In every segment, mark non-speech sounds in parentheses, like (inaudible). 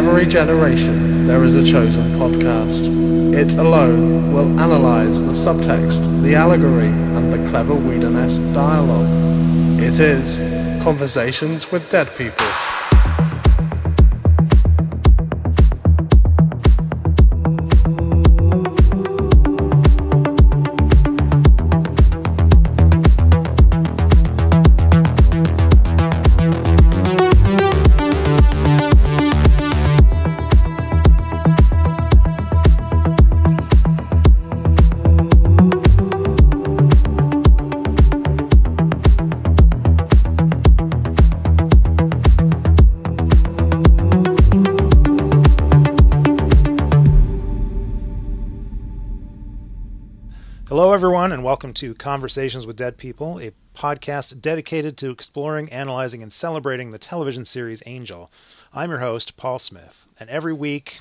every generation, there is a chosen podcast. It alone will analyze the subtext, the allegory, and the clever Whedon-esque dialogue. It is Conversations with Dead People. Welcome to Conversations with Dead People, a podcast dedicated to exploring, analyzing, and celebrating the television series Angel. I'm your host, Paul Smith, and every week,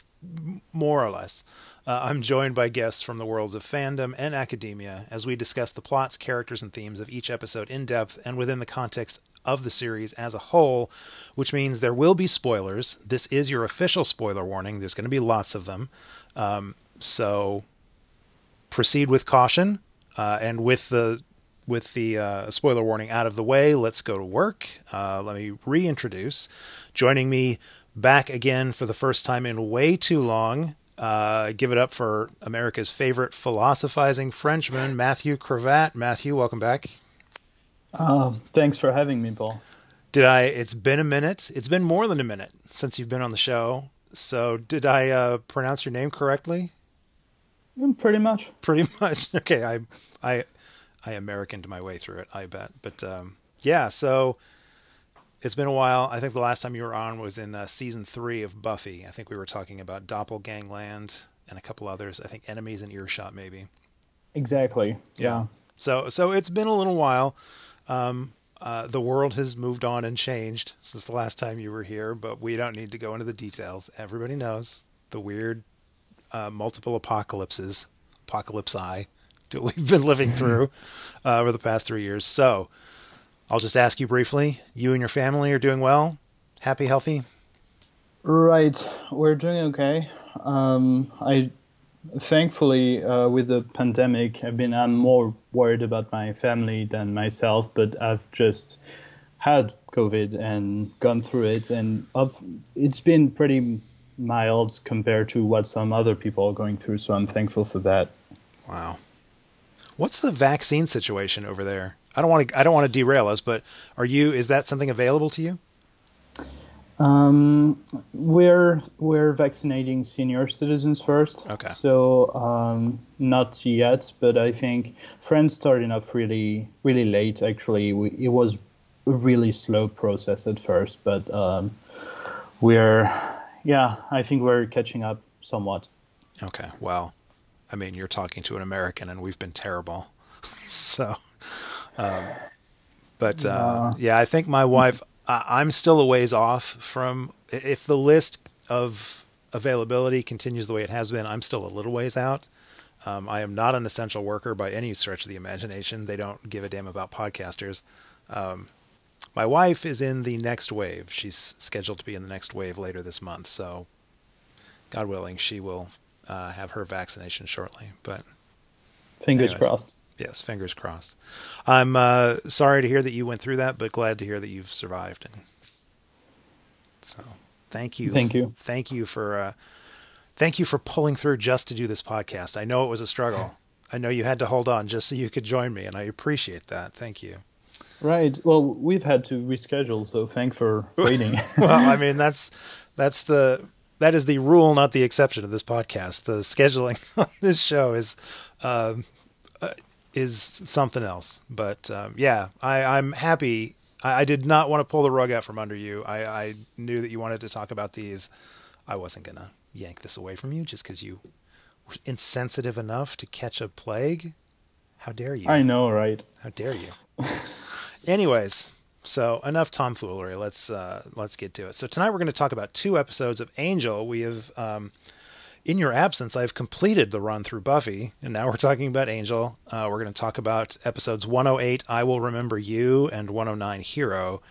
more or less, uh, I'm joined by guests from the worlds of fandom and academia as we discuss the plots, characters, and themes of each episode in depth and within the context of the series as a whole, which means there will be spoilers. This is your official spoiler warning. There's going to be lots of them. Um, so proceed with caution uh, and with the with the uh, spoiler warning out of the way let's go to work. Uh, let me reintroduce. Joining me back again for the first time in way too long uh, give it up for america's favorite philosophizing frenchman matthew cravat. Matthew welcome back. Um, thanks for having me, Paul. did i it's been a minute. It's been more than a minute since you've been on the show. So did i uh, pronounce your name correctly Pretty much. (laughs) pretty much. (laughs) Okay i i i americaned my way through it i bet. But um yeah so it's been a while. I think the last time you were on was in uh, season three of buffy. I think we were talking about doppelgangland and a couple others. I think enemies in earshot maybe. Exactly. yeah. So so it's been a little while. Um uh, the world has moved on and changed since the last time you were here, but we don't need to go into the details. Everybody knows the weird uh, multiple apocalypses, apocalypse eye, (laughs) that we've been living through (laughs) uh, over the past three years. So I'll just ask you briefly: you and your family are doing well, happy, healthy. Right. We're doing okay. Um, I thankfully uh, with the pandemic, I've been I'm more worried about my family than myself, but I've just had COVID and gone through it, and I've, it's been pretty mild compared to what some other people are going through. So I'm thankful for that. Wow. What's the vaccine situation over there? I don't want to. I don't want to derail us, but are you? Is that something available to you? Um, we're we're vaccinating senior citizens first. Okay. So um, not yet, but I think France started off really really late. Actually, we, it was a really slow process at first, but um, we're yeah, I think we're catching up somewhat. Okay. Well, I mean, you're talking to an American, and we've been terrible. (laughs) so, um, but uh, yeah, I think my wife. I, I'm still a ways off from. If the list of availability continues the way it has been, I'm still a little ways out. Um, I am not an essential worker by any stretch of the imagination. They don't give a damn about podcasters. Um, my wife is in the next wave. She's scheduled to be in the next wave later this month. So, God willing, she will uh, have her vaccination shortly. But Fingers Anyways. crossed. yes, fingers crossed. I'm uh, sorry to hear that you went through that, but glad to hear that you've survived. And so, thank you, Thank you. thank you for, uh, thank you for pulling through just to do this podcast. I know it was a struggle. I know you had to hold on just so you could join me, and I appreciate that. Thank you. Right. Well, we've had to reschedule, so thanks for (laughs) waiting. well, I mean (laughs) that's that's the that is the rule, not the exception of this podcast. The scheduling (laughs) on this show is um, uh, is something else. But um, yeah, I, I'm happy. I, I did not want to pull the rug out from under you. I, I knew that you wanted to talk about these. I wasn't gonna yank this away from you just because you were insensitive enough to catch a plague. How dare you? I know, right? How dare you? Anyways, so enough tomfoolery. Let's uh, let's get to it. So tonight we're going to talk about two episodes of Angel. We have, um, in your absence, I've completed the run through Buffy, and now we're talking about Angel. Uh, we're going to talk about episodes 108, I Will Remember You, and 109, Hero.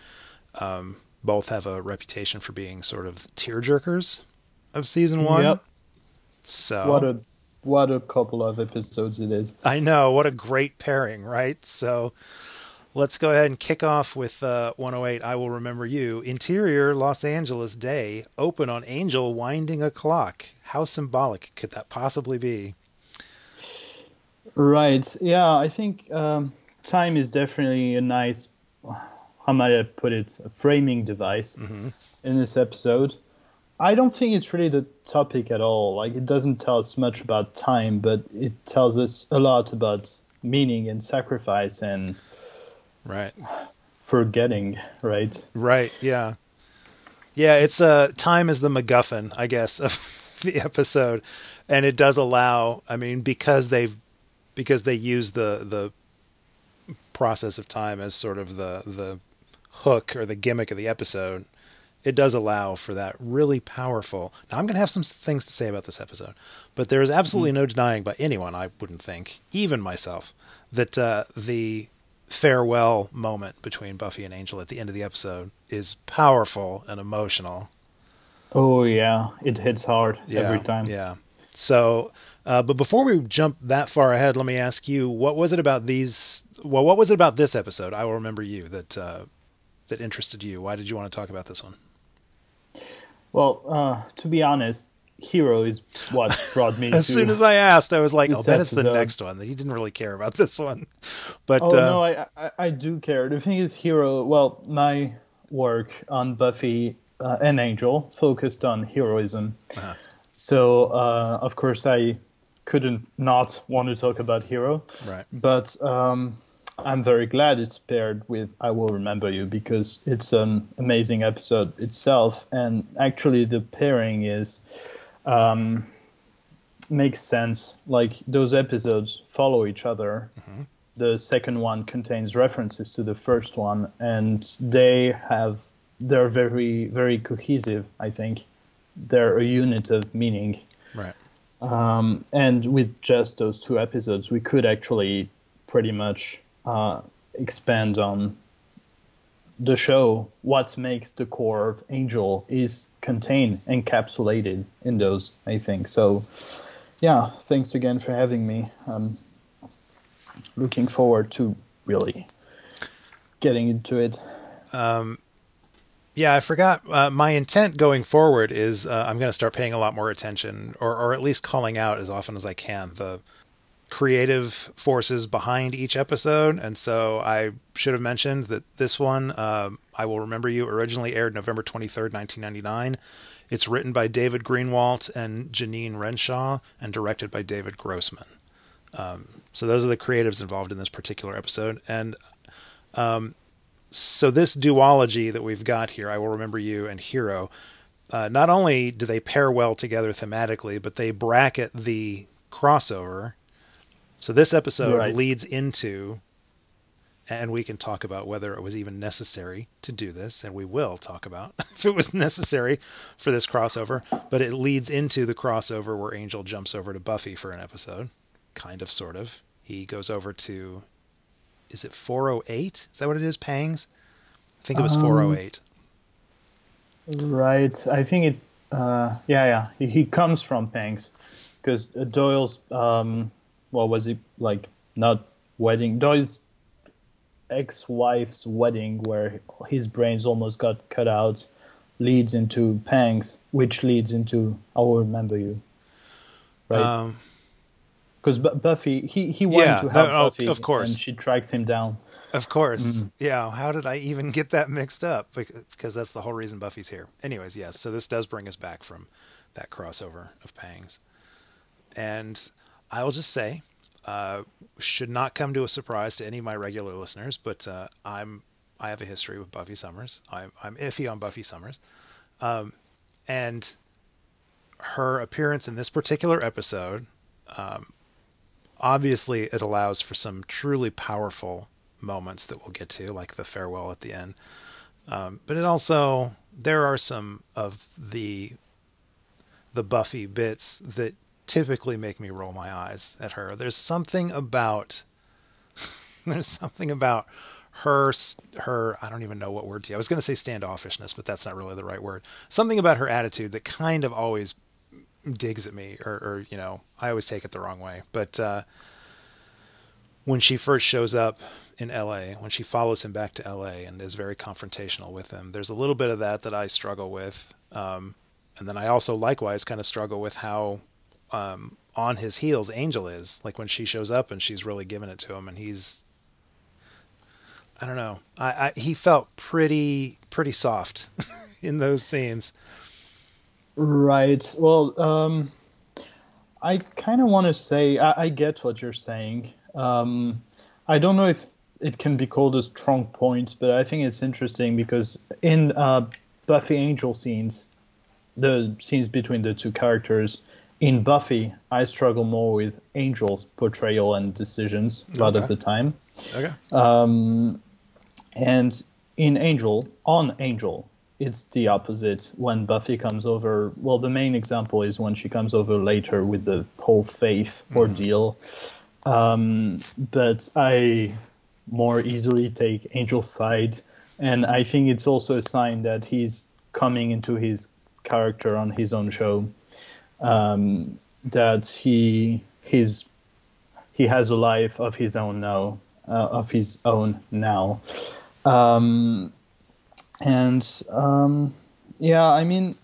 Um, both have a reputation for being sort of tearjerkers. of season one. Yep. So What a what a couple of episodes it is. I know what a great pairing, right? So let's go ahead and kick off with uh, 108. I will remember you. Interior Los Angeles day open on Angel winding a clock. How symbolic could that possibly be? Right. Yeah, I think um, time is definitely a nice, how might I put it, a framing device Mhm. in this episode. I don't think it's really the topic at all. Like, it doesn't tell us much about time, but it tells us a lot about meaning and sacrifice and Right. forgetting, right? Right. Yeah. Yeah. It's uh, time is the MacGuffin, I guess, of (laughs) the episode, and it does allow. I mean, because they've because they use the the process of time as sort of the the hook or the gimmick of the episode. It does allow for that really powerful. Now I'm going to have some things to say about this episode, but there is absolutely no denying by anyone, I wouldn't think, even myself, that uh, the farewell moment between Buffy and Angel at the end of the episode is powerful and emotional. Oh, yeah. It hits hard Yeah, every time. Yeah. So, uh, but before we jump that far ahead, let me ask you, what was it about these? Well, what was it about this episode? I will remember you that uh, that interested you. Why did you want to talk about this one? Well, uh, to be honest, Hero is what brought me (laughs) As to. soon as I asked, I was like, "I'll bet it's the next one." He didn't really care about this one, but Oh uh, no, I, I I do care. The thing is, Hero. Well, my work on Buffy uh, and Angel focused on heroism. Uh-huh. So uh, of course I couldn't not want to talk about Hero, right, but um, I'm very glad it's paired with I Will Remember You because it's an amazing episode itself, and actually the pairing is. Um, makes sense. Like those episodes follow each other. The second one contains references to the first one and they have they're very very cohesive i think. They're a unit of meaning. Right, um, and with just those two episodes we could actually pretty much uh, expand on the show what makes the core of angel is contained encapsulated in those i think so yeah thanks again for having me um, looking forward to really getting into it Um, yeah. I forgot. Uh, my intent going forward is uh, I'm going to start paying a lot more attention, or or at least calling out as often as I can the creative forces behind each episode. And so I should have mentioned that this one, um, I Will Remember You, originally aired November 23rd, 1999. It's written by David Greenwalt and Jeannine Renshaw and directed by David Grossman. Um, so those are the creatives involved in this particular episode. And um, so this duology that we've got here, I Will Remember You and Hero, uh, not only do they pair well together thematically, but they bracket the crossover. So this episode Right. leads into, and we can talk about whether it was even necessary to do this, and we will talk about (laughs) if it was necessary for this crossover. But it leads into the crossover where Angel jumps over to Buffy for an episode, kind of, sort of. He goes over to, is it 408? Is that what it is? Pangs? I think it was Um, 408. Right. I think it. Uh, yeah, yeah. He, he comes from Pangs because Doyle's. Um, what was it like? Not wedding. Doyle's ex-wife's wedding, where his brains almost got cut out, leads into Pangs, which leads into I will remember you. Right. Um, Because Buffy, he he wanted Yeah, to help oh, Buffy, of course. and she tracks him down. Of course. Mm-hmm. Yeah. How did I even get that mixed up? Because that's the whole reason Buffy's here. Anyways, yes. So this does bring us back from that crossover of Pangs. And I will just say, uh, should not come to a surprise to any of my regular listeners, but uh, I'm I have a history with Buffy Summers. I'm I'm iffy on Buffy Summers, um, and her appearance in this particular episode obviously it allows for some truly powerful moments that we'll get to, like the farewell at the end. Um, but it also there are some of the the Buffy bits that typically make me roll my eyes at her. There's something about (laughs) there's something about her her I don't even know what word to. I was going to say standoffishness, but that's not really the right word. Something about her attitude that kind of always digs at me, or, or you know, I always take it the wrong way. But uh, when she first shows up in L.A., when she follows him back to L.A. and is very confrontational with him, there's a little bit of that that I struggle with. Um, and then I also likewise kind of struggle with how um, on his heels Angel is. Like when she shows up and she's really giving it to him, and he's I don't know. I, I he felt pretty pretty soft (laughs) in those scenes. Right. Well, um, I kind of want to say I, I, get what you're saying. Um, I don't know if it can be called a strong point, but I think it's interesting because in uh, Buffy Angel scenes, the scenes between the two characters, in Buffy, I struggle more with Angel's portrayal and decisions a lot okay. of the time. Okay. Um, and in Angel, on Angel, it's the opposite when Buffy comes over. Well, the main example is when she comes over later with the whole faith mm-hmm. ordeal. Um, but I more easily take Angel's side, and I think it's also a sign that he's coming into his character on his own show. Um, that he he's he has a life of his own now, uh, of his own now. Um, and um, yeah, I mean,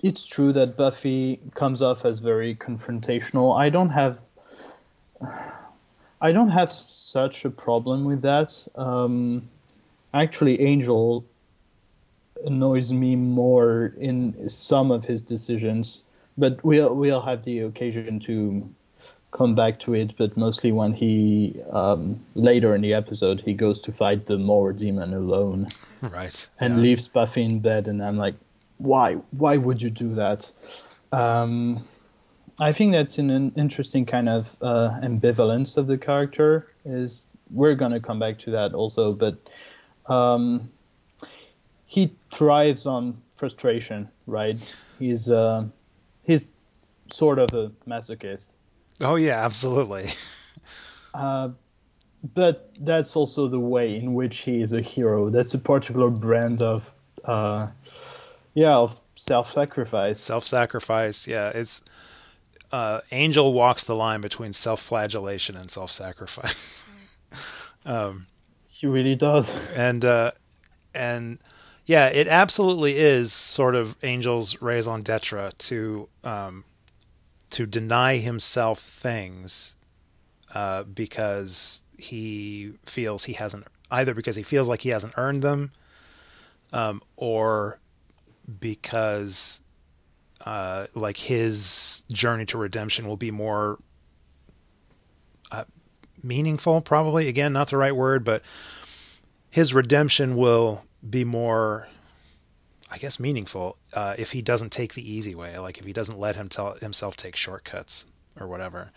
it's true that Buffy comes off as very confrontational. I don't have, I don't have such a problem with that. Um, actually, Angel annoys me more in some of his decisions, but we'll we'll have the occasion to come back to it, but mostly when he um, later in the episode he goes to fight the Mohra demon alone, (laughs) right, and yeah. leaves Buffy in bed, and I'm like, why? Why would you do that? Um, I think that's an interesting kind of uh, ambivalence of the character. Is we're gonna come back to that also, but um, he thrives on frustration, right? He's uh, he's sort of a masochist Oh yeah, absolutely. (laughs) uh, but that's also the way in which he is a hero. That's a particular brand of, uh, yeah, of self-sacrifice. Self-sacrifice, yeah. It's uh, Angel walks the line between self-flagellation and self-sacrifice. (laughs) um, he really does. And uh, and yeah, it absolutely is sort of Angel's raison d'être to um, to deny himself things uh, because he feels he hasn't either because he feels like he hasn't earned them um, or because uh, like his journey to redemption will be more uh, meaningful probably. Again not the right word but his redemption will be more I guess meaningful uh, if he doesn't take the easy way, like if he doesn't let him tell himself take shortcuts or whatever.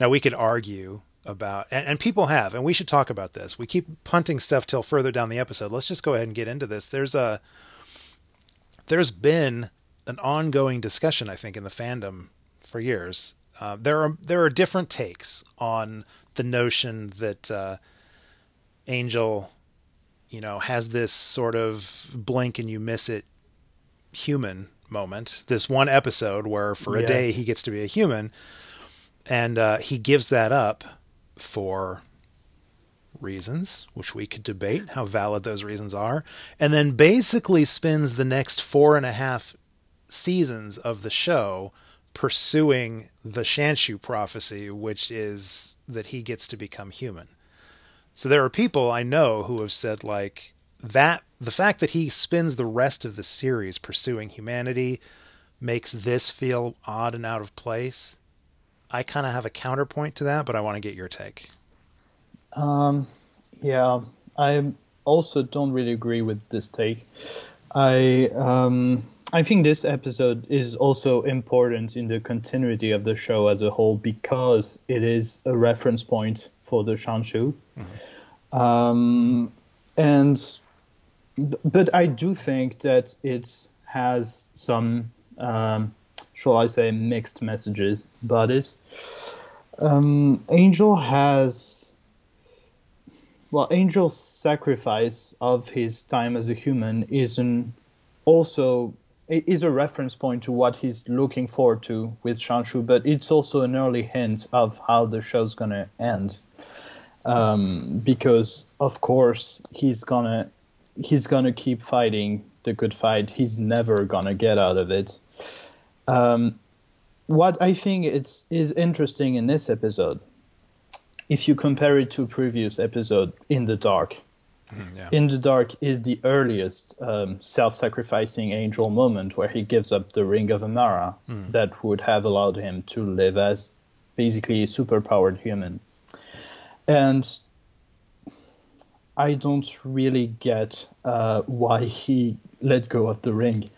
Now we could argue about, and, and people have, and we should talk about this. We keep punting stuff till further down the episode. Let's just go ahead and get into this. There's a, there's been an ongoing discussion, I think, in the fandom for years. Uh, there are there are different takes on the notion that uh, Angel, you know, has this sort of blink and you miss it human moment. This one episode where for a yes. day he gets to be a human, and uh, he gives that up for reasons, which we could debate how valid those reasons are, and then basically spends the next four and a half seasons of the show pursuing the Shanshu prophecy, which is that he gets to become human. So there are people I know who have said like that the fact that he spends the rest of the series pursuing humanity makes this feel odd and out of place. I kind of have a counterpoint to that, but I want to get your take. Um, yeah, I also don't really agree with this take. I um, I think this episode is also important in the continuity of the show as a whole because it is a reference point for the Shanshu. Mm-hmm. Um, and but I do think that it has some, um, shall I say, mixed messages about it. Um, Angel has, well, Angel's sacrifice of his time as a human is an also is a reference point to what he's looking forward to with Shanshu, but it's also an early hint of how the show's gonna end. Um, because of course he's gonna he's gonna keep fighting the good fight. He's never gonna get out of it. Um, what I think it's is interesting in this episode, if you compare it to previous episode in the dark, yeah. in the Dark is the earliest um, self-sacrificing angel moment where he gives up the ring of Amara that would have allowed him to live as basically a superpowered human. And I don't really get uh, why he let go of the ring,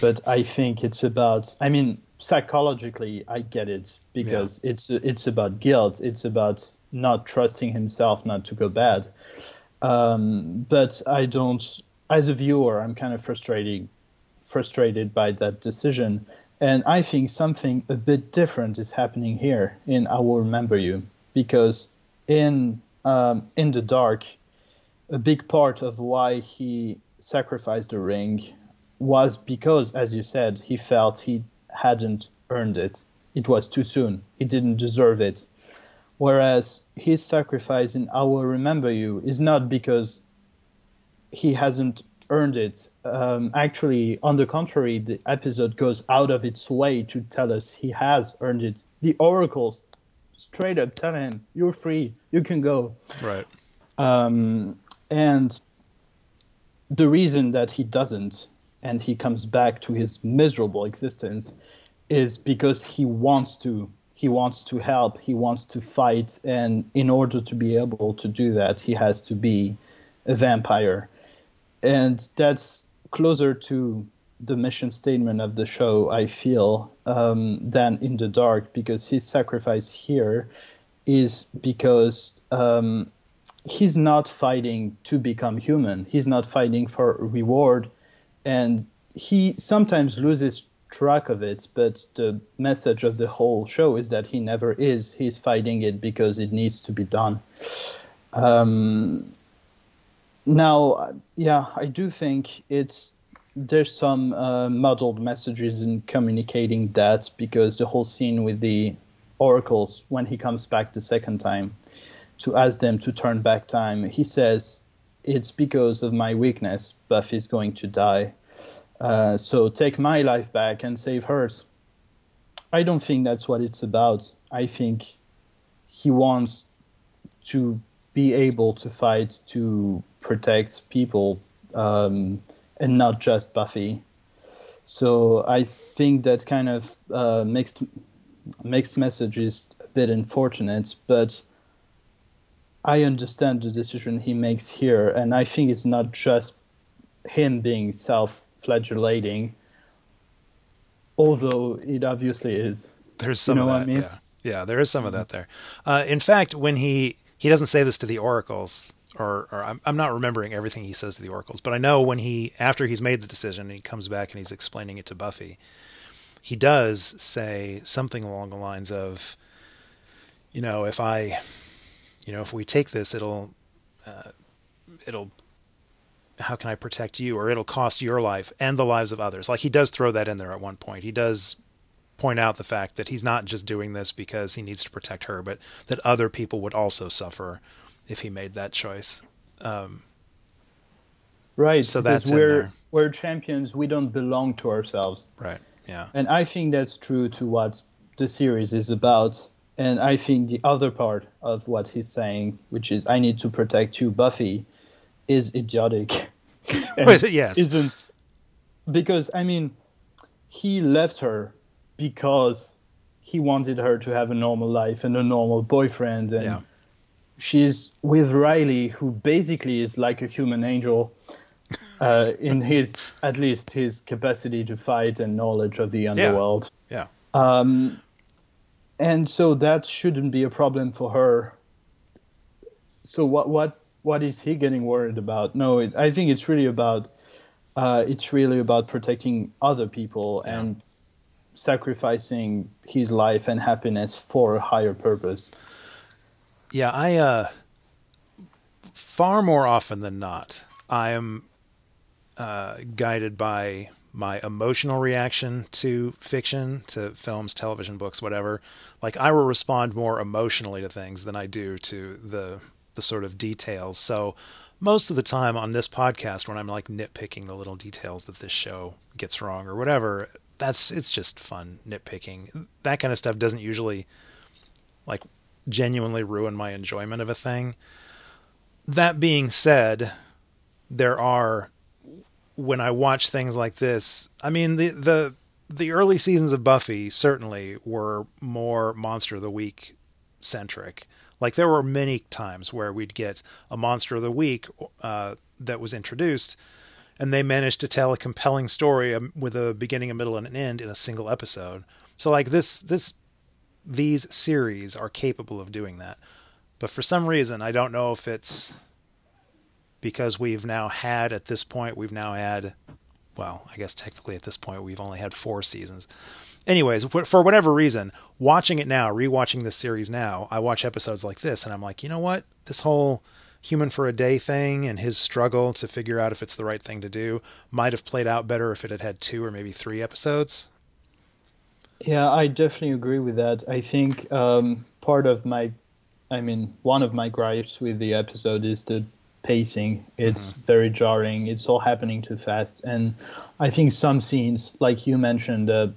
but I think it's about. I mean, psychologically, I get it because it's it's about guilt. It's about not trusting himself not to go bad um, but I don't. As a viewer, I'm kind of frustrated, frustrated by that decision, and I think something a bit different is happening here in "I Will Remember You," because in um, in the dark, a big part of why he sacrificed the ring was because, as you said, he felt he hadn't earned it. It was too soon. He didn't deserve it. Whereas his sacrifice in I Will Remember You is not because he hasn't earned it. Um, actually, on the contrary, the episode goes out of its way to tell us he has earned it. The oracles straight up tell him, You're free, you can go. Right. Um, and the reason that he doesn't and he comes back to his miserable existence is because he wants to he wants to help he wants to fight and in order to be able to do that he has to be a vampire. And that's closer to the mission statement of the show i feel um, than in the dark because his sacrifice here is because um, he's not fighting to become human. He's not fighting for reward and he sometimes loses track of it, but the message of the whole show is that he never is. He's fighting it because it needs to be done. Um, now, yeah, I do think it's there's some uh, muddled messages in communicating that because the whole scene with the oracles when he comes back the second time to ask them to turn back time, he says it's because of my weakness Buffy's going to die. Uh, so take my life back and save hers. I don't think that's what it's about. I think he wants to be able to fight to protect people um, and not just Buffy. So I think that kind of uh, mixed mixed message is a bit unfortunate, but I understand the decision he makes here, and I think it's not just him being self-flagellating, although it obviously is. There's some You know of that. I mean? Yeah. Yeah, there is some of that there. Uh, in fact, when he he doesn't say this to the oracles, or, or I'm, I'm not remembering everything he says to the oracles, but I know when he after he's made the decision he comes back and he's explaining it to Buffy, he does say something along the lines of, you know, if I, you know, if we take this, it'll, uh, it'll. How can I protect you, or it'll cost your life and the lives of others? Like he does throw that in there at one point. He does point out the fact that he's not just doing this because he needs to protect her, but that other people would also suffer if he made that choice. Um, Right. So that's we're we're champions. We don't belong to ourselves, right. Yeah. and I think that's true to what the series is about. And I think the other part of what he's saying, which is "I need to protect you, Buffy," is idiotic. (laughs) But, yes. Isn't because I mean, he left her because he wanted her to have a normal life and a normal boyfriend, and Yeah. she's with Riley, who basically is like a human angel uh, in his, at least his capacity to fight and knowledge of the underworld. Yeah. Um, and so that shouldn't be a problem for her. So what what what is he getting worried about? No, it, I think it's really about uh, it's really about protecting other people Yeah. and sacrificing his life and happiness for a higher purpose. Yeah. I, uh, far more often than not, I am uh, guided by my emotional reaction to fiction, to films, television, books, whatever. Like I will respond more emotionally to things than I do to the the sort of details. So most of the time on this podcast when I'm like nitpicking the little details that this show gets wrong or whatever, that's it's just fun nitpicking. That kind of stuff doesn't usually like genuinely ruin my enjoyment of a thing. That being said, there are when I watch things like this, I mean the the the early seasons of Buffy certainly were more monster of the week centric. Like there were many times where we'd get a monster of the week uh, that was introduced, and they managed to tell a compelling story um, with a beginning, a middle, and an end in a single episode. So like this this these series are capable of doing that. But for some reason, I don't know if it's because we've now had at this point we've now had well, I guess technically at this point we've only had 4 seasons. Anyways, for whatever reason, watching it now, rewatching this series now, I watch episodes like this and I'm like, "You know what? This whole human for a day thing and his struggle to figure out if it's the right thing to do might have played out better if it had had two or maybe three episodes. Yeah, I definitely agree with that. I think um, part of my, I mean, one of my gripes with the episode is the pacing. It's mm-hmm. very jarring. It's all happening too fast. And I think some scenes, like you mentioned, the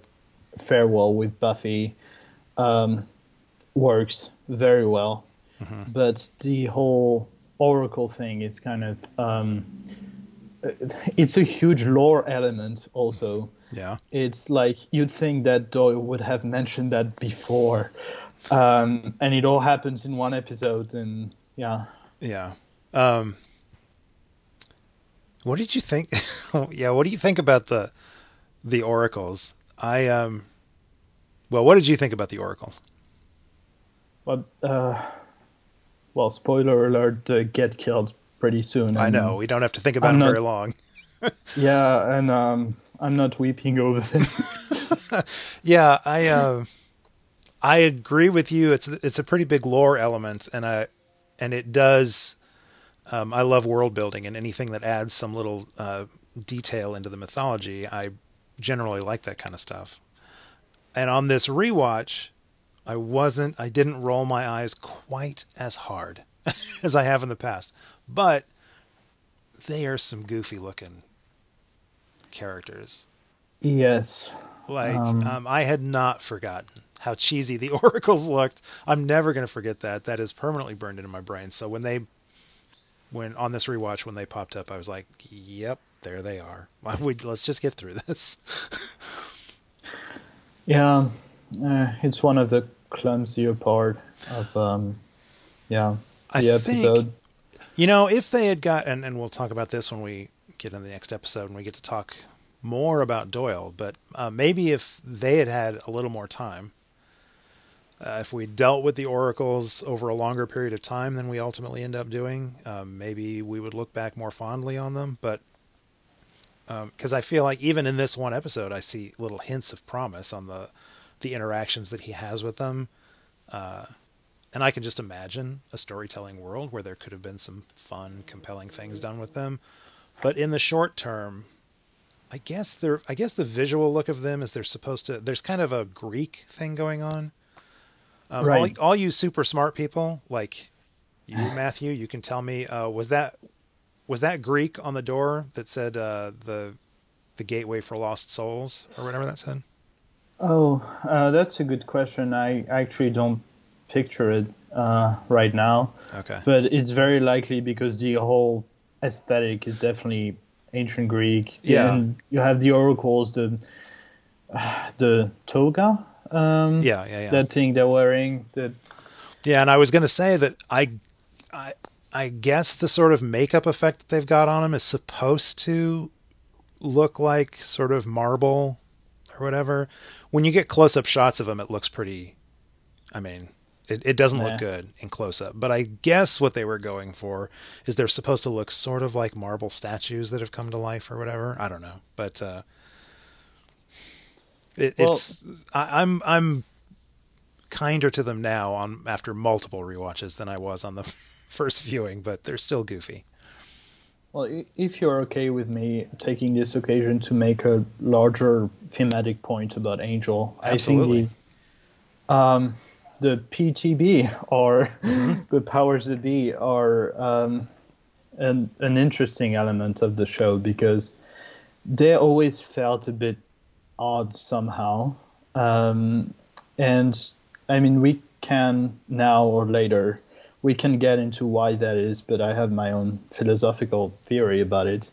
farewell with Buffy, um, works very well. Mm-hmm. But the whole Oracle thing is kind of, um, it's a huge lore element also. Yeah. It's like you'd think that Doyle would have mentioned that before. Um, and it all happens in one episode and yeah. Yeah. Um, what did you think? (laughs) yeah, what do you think about the the oracles? I um well, what did you think about the oracles? Well, uh, well, spoiler alert, uh, get killed pretty soon. I know we don't have to think about I'm it not, very long. (laughs) yeah, and um, I'm not weeping over them. (laughs) (laughs) yeah, I uh, I agree with you. It's it's a pretty big lore element, and I and it does. Um, I love world building and anything that adds some little uh, detail into the mythology. I generally like that kind of stuff. And on this rewatch, I wasn't. I didn't roll my eyes quite as hard (laughs) as I have in the past, but they are some goofy looking characters. Yes. Like um, um, I had not forgotten how cheesy the (laughs) oracles looked. I'm never going to forget that. That is permanently burned into my brain. So when they, when on this rewatch when they popped up, I was like, "Yep, there they are." (laughs) We, let's just get through this. yeah, uh, it's one of the clumsier part of, um, yeah, the I episode. Think, you know, if they had got, and, and we'll talk about this when we get in the next episode and we get to talk more about Doyle, but uh, maybe if they had had a little more time, uh, if we dealt with the oracles over a longer period of time than we ultimately end up doing, um, maybe we would look back more fondly on them. But because um, I feel like even in this one episode, I see little hints of promise on the the interactions that he has with them. Uh, and I can just imagine a storytelling world where there could have been some fun, compelling things done with them. But in the short term, I guess they're I guess the visual look of them is they're supposed to there's kind of a Greek thing going on. Um, right. all, all, you super smart people like you, Matthew, you can tell me uh, was that was that Greek on the door that said uh, the the gateway for lost souls or whatever that said? Oh, uh, that's a good question. I actually don't picture it uh, right now. Okay. But it's very likely because the whole aesthetic is definitely ancient Greek. Yeah. And you have the oracles, the (sighs) the toga. Um, yeah, yeah, yeah. That thing they're wearing. That. Yeah, and I was going to say that I, I, I guess the sort of makeup effect that they've got on them is supposed to look like sort of marble or whatever. When you get close-up shots of them, it looks pretty. I mean, it, it doesn't look good in close up, but I guess what they were going for is they're supposed to look sort of like marble statues that have come to life or whatever. I don't know, but uh, it, well, it's I, I'm I'm kinder to them now on after multiple re-watches than I was on the first viewing, but they're still goofy. Well, if you're okay with me taking this occasion to make a larger thematic point about Angel, Absolutely. I think the, um, the PTB or mm-hmm. (laughs) the powers that be are um, an, an interesting element of the show because they always felt a bit odd somehow. Um, and I mean, we can now or later we can get into why that is, but I have my own philosophical theory about it.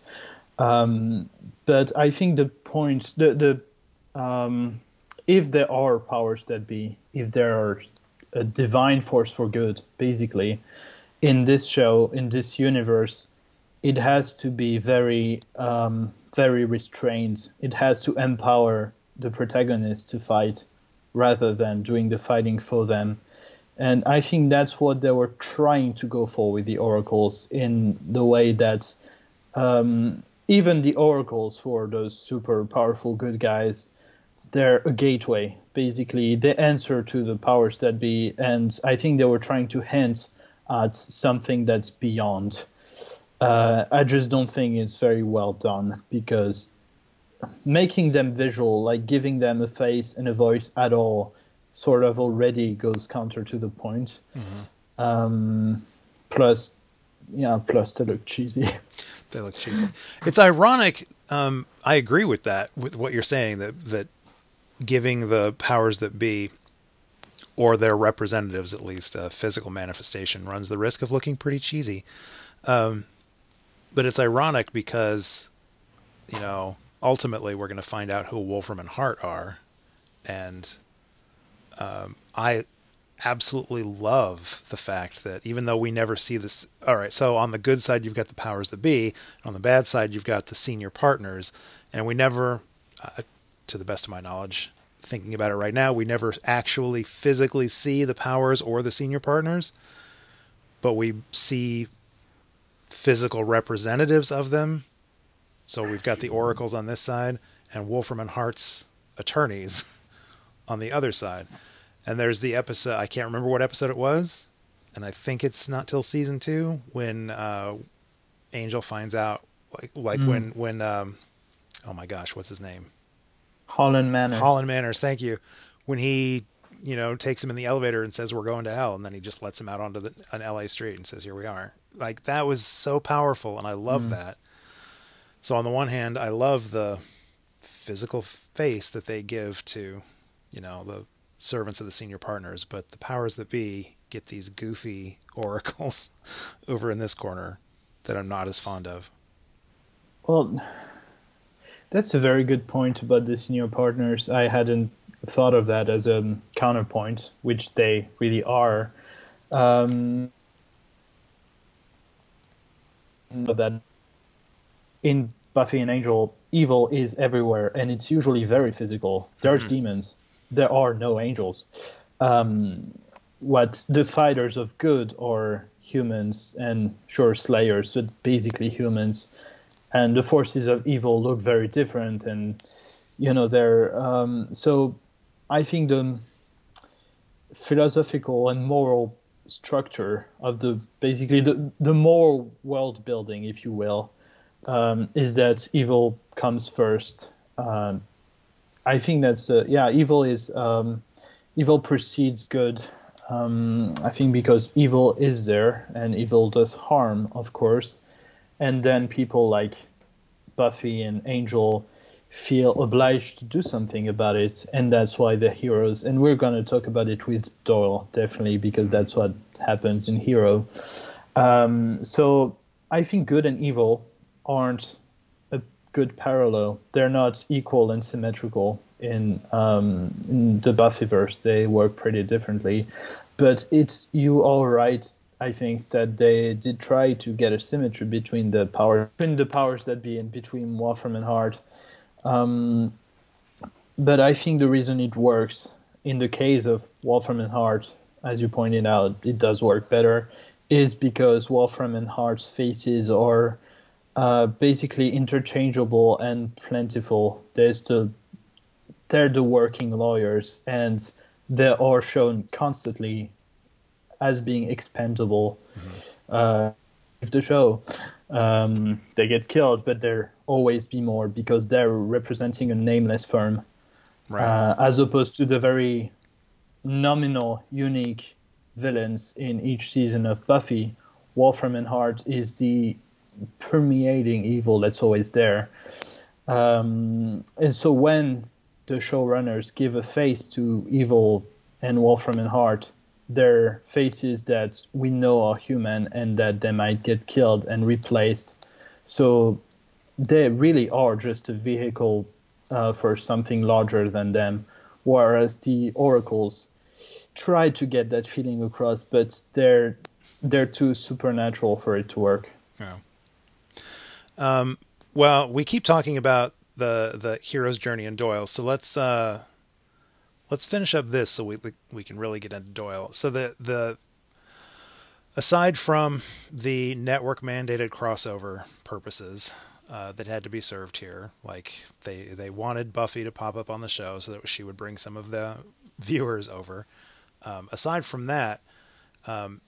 Um, but I think the point, the the um, if there are powers that be, if there are a divine force for good, basically, in this show, in this universe, it has to be very, um, very restrained. It has to empower the protagonist to fight rather than doing the fighting for them. And I think that's what they were trying to go for with the oracles in the way that um, even the oracles, are those super powerful good guys, they're a gateway. Basically, they answer to the powers that be. And I think they were trying to hint at something that's beyond. Uh, I just don't think it's very well done because making them visual, like giving them a face and a voice at all, sort of already goes counter to the point. Mm-hmm. Um, plus, yeah, plus they look cheesy. (laughs) they look cheesy. It's ironic. Um, I agree with that, with what you're saying that that giving the powers that be, or their representatives at least, a physical manifestation runs the risk of looking pretty cheesy. Um, but it's ironic because, you know, ultimately we're going to find out who Wolfram and Hart are, and um, I absolutely love the fact that even though we never see this all right so on the good side you've got the powers that be on the bad side you've got the senior partners and we never uh, to the best of my knowledge thinking about it right now we never actually physically see the powers or the senior partners but we see physical representatives of them. So we've got the oracles on this side and wolfram and hart's attorneys (laughs) on the other side. And there's the episode I can't remember what episode it was, and I think it's not till season two when uh, Angel finds out like like mm. when when um, oh my gosh, what's his name? Holland Manners. Holland Manners, thank you. When he you know takes him in the elevator and says we're going to hell, and then he just lets him out onto the, an LA street and says here we are. Like that was so powerful, and I love mm. that. So on the one hand, I love the physical face that they give to you know, the servants of the senior partners, but the powers that be get these goofy (laughs) oracles over in this corner that I'm not as fond of. Well, that's a very good point about the senior partners. I hadn't thought of that as a counterpoint, which they really are. Um, that in Buffy and Angel, evil is everywhere, and it's usually very physical. There's mm-hmm. demons there are no angels. Um, what the fighters of good are humans and sure slayers, but basically humans. And the forces of evil look very different, and you know they're um, so. I think the philosophical and moral structure of the basically the the moral world building, if you will, um, is that evil comes first. Um, I think that's uh, yeah. Evil is um, evil precedes good. Um, I think because evil is there and evil does harm, of course, and then people like Buffy and Angel feel obliged to do something about it, and that's why they're heroes. And we're gonna talk about it with Doyle definitely because that's what happens in Hero. Um, so I think good and evil aren't good parallel. They're not equal and symmetrical in, um, in the Buffyverse. They work pretty differently, but it's you all right. I think that they did try to get a symmetry between the power between the powers that be and between Wolfram and Hart. Um, but I think the reason it works in the case of Wolfram and Hart, as you pointed out, it does work better, is because Wolfram and Hart's faces are uh, basically interchangeable and plentiful. There's the they're the working lawyers, and they are shown constantly as being expendable uh, with the show. Um, they get killed, but there always be more because they're representing a nameless firm, Right. uh, as opposed to the very nominal, unique villains in each season of Buffy. Wolfram and Hart is the permeating evil that's always there. Um, and so when the showrunners give a face to evil and Wolfram and Hart, they're faces that we know are human and that they might get killed and replaced. So they really are just a vehicle uh, for something larger than them. Whereas the oracles try to get that feeling across, but they're they're too supernatural for it to work. Yeah. Um, well, we keep talking about the the hero's journey in Doyle, so let's uh, let's finish up this so we we can really get into Doyle. So the the aside from the network mandated crossover purposes uh, that had to be served here, like they they wanted Buffy to pop up on the show so that she would bring some of the viewers over. Um, aside from that, um,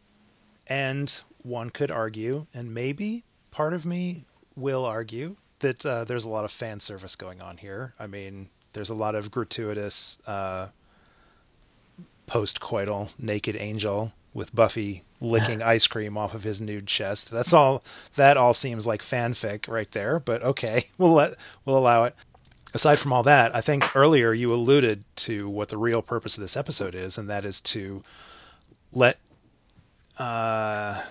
and one could argue, and maybe part of me will argue that uh, there's a lot of fan service going on here. I mean, there's a lot of gratuitous uh, post-coital naked angel with Buffy (laughs) licking ice cream off of his nude chest. That's all. That all seems like fanfic right there. But okay, (laughs) we'll let we'll allow it. Aside from all that, I think earlier you alluded to what the real purpose of this episode is, and that is to let uh,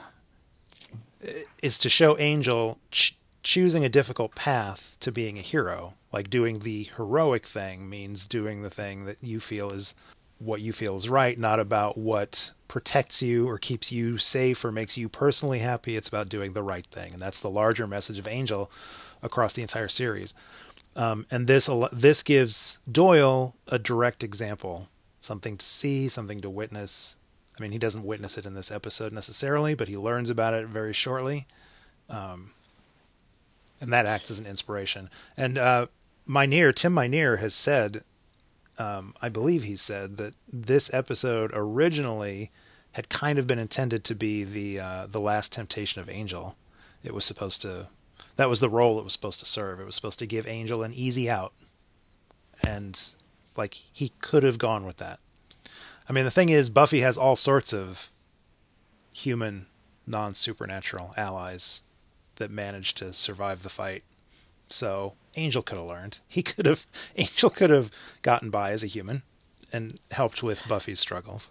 is to show Angel ch- choosing a difficult path to being a hero. Like doing the heroic thing means doing the thing that you feel is what you feel is right, not about what protects you or keeps you safe or makes you personally happy. It's about doing the right thing, and that's the larger message of Angel across the entire series. Um, and this this gives Doyle a direct example, something to see, something to witness. I mean, he doesn't witness it in this episode necessarily, but he learns about it very shortly, um, and that acts as an inspiration. And uh, Minear, Tim Minear, has said, um, I believe he said that this episode originally had kind of been intended to be the uh, the last temptation of Angel. It was supposed to that was the role it was supposed to serve. It was supposed to give Angel an easy out. And like he could have gone with that. I mean, the thing is Buffy has all sorts of human non-supernatural allies that managed to survive the fight. So, Angel could have learned. He could have (laughs) Angel could have gotten by as a human and helped with Buffy's struggles.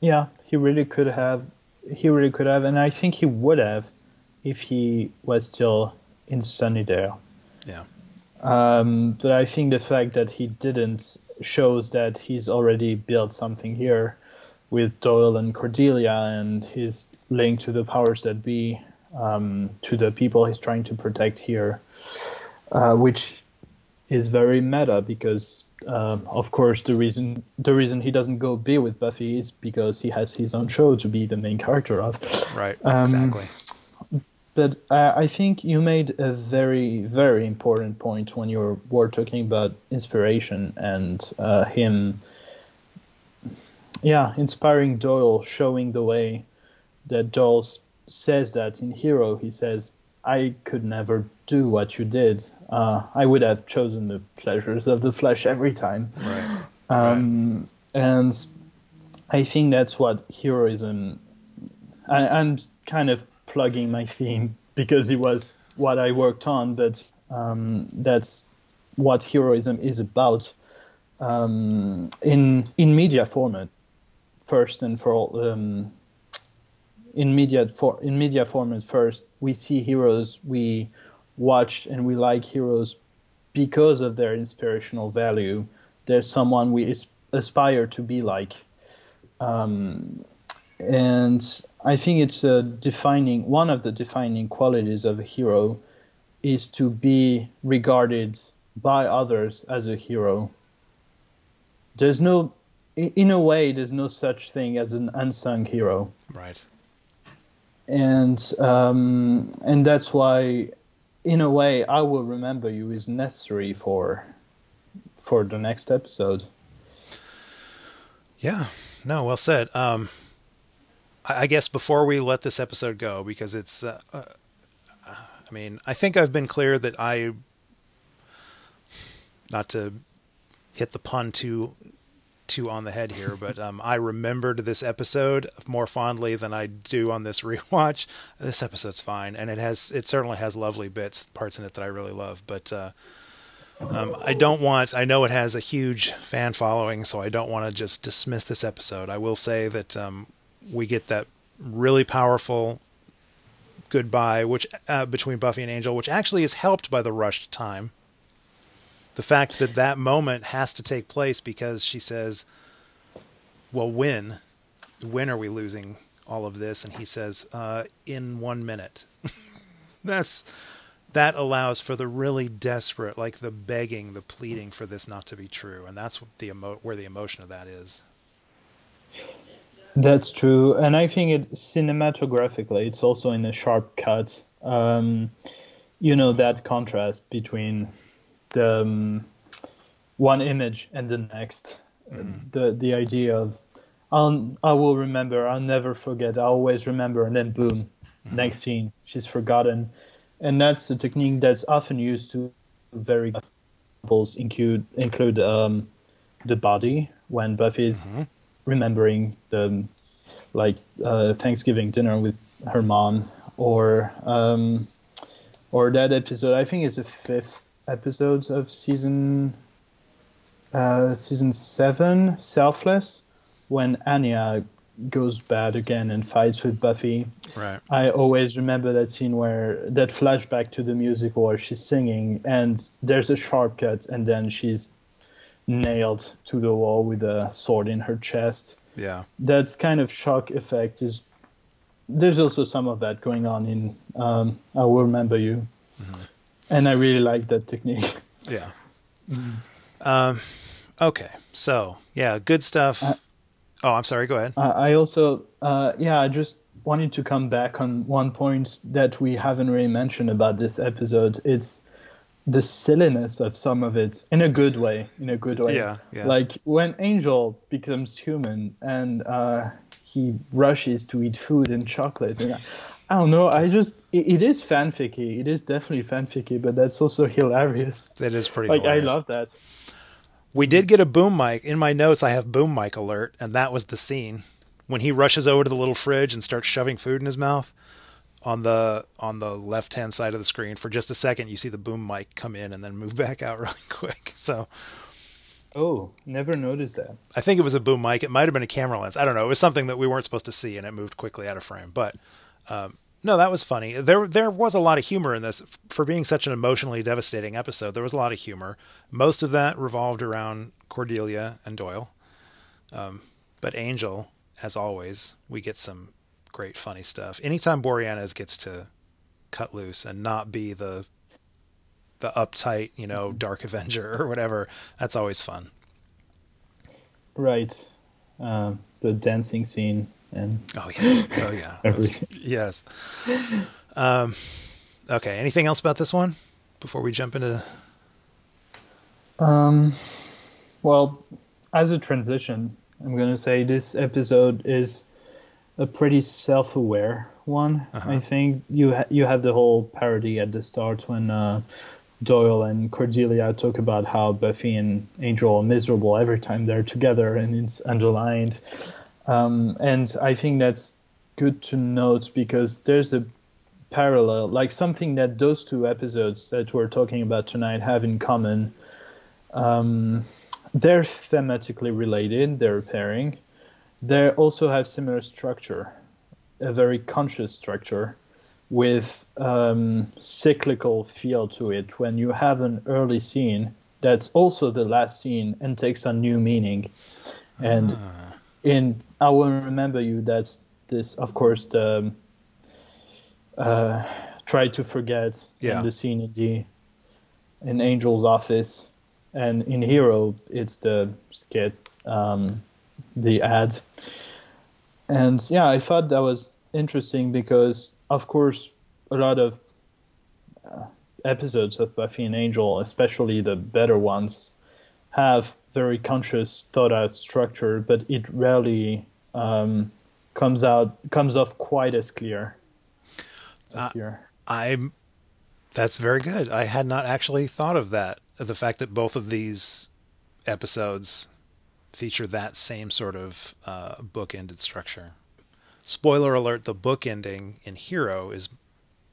Yeah, he really could have. He really could have, and I think he would have if he was still in Sunnydale. Yeah. Um, but I think the fact that he didn't shows that he's already built something here with Doyle and Cordelia and his link to the powers that be, um, to the people he's trying to protect here, uh, which is very meta because, uh, of course, the reason the reason he doesn't go be with Buffy is because he has his own show to be the main character of. Right. Um, exactly. But uh, I think you made a very, very important point when you were talking about inspiration and uh, him, yeah, inspiring Doyle, showing the way that Doyle s- says that in Hero. He says, I could never do what you did. Uh, I would have chosen the pleasures of the flesh every time. Right. Um, And I think that's what heroism. I, I'm kind of plugging my theme because it was what I worked on, but um, that's what heroism is about um, in in media format. First and for all, um, in media for in media format first, we see heroes, we watch and we like heroes because of their inspirational value. There's someone we aspire to be like. Um, and I think it's a defining one of the defining qualities of a hero is to be regarded by others as a hero. There's no, in in a way, there's no such thing as an unsung hero, Right. And um, and that's why, in a way, I will remember you is necessary for, for the next episode. Yeah. no, well said. Um, I, I guess before we let this episode go, because it's, uh, uh, I mean, I think I've been clear that I, not to hit the pun too too on the head here, but um, I remembered this episode more fondly than I do on this (laughs) rewatch. This episode's fine, and it has it certainly has lovely bits, parts in it that I really love. But uh, um, I don't want. I know it has a huge fan following, so I don't want to just dismiss this episode. I will say that um, we get that really powerful goodbye, which uh, between Buffy and Angel, which actually is helped by the rushed time the fact that that moment has to take place because she says, "Well, when, when are we losing all of this?" And he says, uh, "In one minute." (laughs) That's that allows for the really desperate, like the begging, the pleading for this not to be true, and that's the emo- where the emotion of that is. That's true, and I think it cinematographically, it's also in a sharp cut. Um, you know that contrast between the um, one image and the next. Mm. The the idea of I'll I will remember, I'll never forget, I always remember, and then boom, mm-hmm. next scene, she's forgotten, and that's a technique that's often used to very examples include include um, the body when Buffy's mm-hmm. remembering the like uh, Thanksgiving dinner with her mom, or um, or that episode. I think is the fifth episodes of season uh, season seven, Selfless, when Anya goes bad again and fights with Buffy. Right. I always remember that scene where that flashback to the music where she's singing and there's a sharp cut and then she's nailed to the wall with a sword in her chest. Yeah. That's kind of shock effect is there's also some of that going on in um, I will remember you. Mm-hmm and I really like that technique. (laughs) Yeah. Mm-hmm. Um, okay, so yeah, good stuff. Uh, oh, I'm sorry. Go ahead. I also, uh, yeah, I just wanted to come back on one point that we haven't really mentioned about this episode. It's the silliness of some of it in a good way. In a good way. Yeah. yeah. Like when Angel becomes human and uh, he rushes to eat food and chocolate. And I don't know. I just it, it is fanficky. It is definitely fanficky, but that's also (laughs) hilarious. It is pretty. Like hilarious. I love that. We did get a boom mic in my notes. I have boom mic alert, and that was the scene when he rushes over to the little fridge and starts shoving food in his mouth. On the on the left hand side of the screen, for just a second, you see the boom mic come in and then move (laughs) back out really quick. So, oh, never noticed that. I think it was a boom mic. It might have been a camera lens. I don't know. It was something that we weren't supposed to see, and it moved quickly out of frame. But um, no, that was funny. There there was a lot of humor in this for being such an emotionally devastating episode. There was a lot of humor. Most of that revolved around Cordelia and Doyle. Um, but Angel, as always, we get some great funny stuff. Anytime Boreanaz gets to cut loose and not be the the uptight, you know, mm-hmm. Dark Avenger or whatever, that's always fun. Right. Uh, the dancing scene and oh yeah, oh yeah, (laughs) everything. yes. Um, okay. Anything else about this one before we jump into? Um, well, as a transition, I'm going to say this episode is a pretty self-aware one. Uh-huh. I think you ha- you have the whole parody at the start when uh, Doyle and Cordelia talk about how Buffy and Angel are miserable every time they're together, and it's underlined. Um, and I think that's good to note because there's a parallel, like something that those two episodes that we're talking about tonight have in common. Um, they're thematically related, they're pairing. They also have similar structure, a very conscious structure with um, cyclical feel to it. When you have an early scene that's also the last scene and takes on new meaning. And ah in I will remember you. That's this, of course, the uh, try to forget yeah. in the scene in the in Angel's office, and in Hero it's the skit, um, the ad, and yeah, I thought that was interesting because, of course, a lot of uh, episodes of Buffy and Angel, especially the better ones, have very conscious thought out structure, but it rarely um, comes out comes off quite as clear. As uh, here. I'm. That's very good. I had not actually thought of that. The fact that both of these episodes feature that same sort of uh, book-ended structure. Spoiler alert: the book ending in Hero is,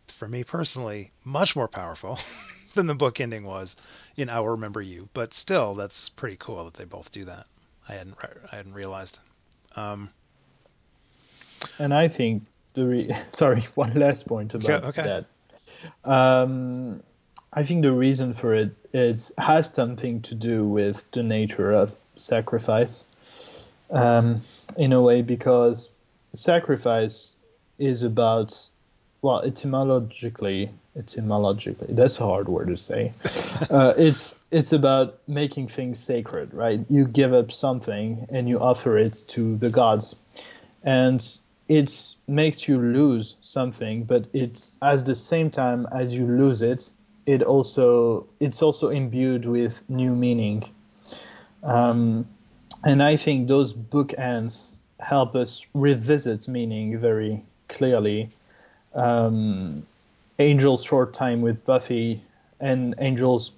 for me personally, much more powerful (laughs) than the book ending was in "I'll Remember You." But still, that's pretty cool that they both do that. I hadn't I hadn't realized. Um, and I think the re- (laughs) sorry, (laughs) one last point about okay. that. Um, I think the reason for it is has something to do with the nature of sacrifice, um, in a way, because sacrifice is about well, etymologically, etymologically, that's a hard word to say. (laughs) uh, it's it's about making things sacred, right? You give up something and you offer it to the gods, and it makes you lose something, but it's at the same time as you lose it, it also it's also imbued with new meaning. Um, and I think those bookends help us revisit meaning very clearly. Um, Angel's short time with Buffy and Angel's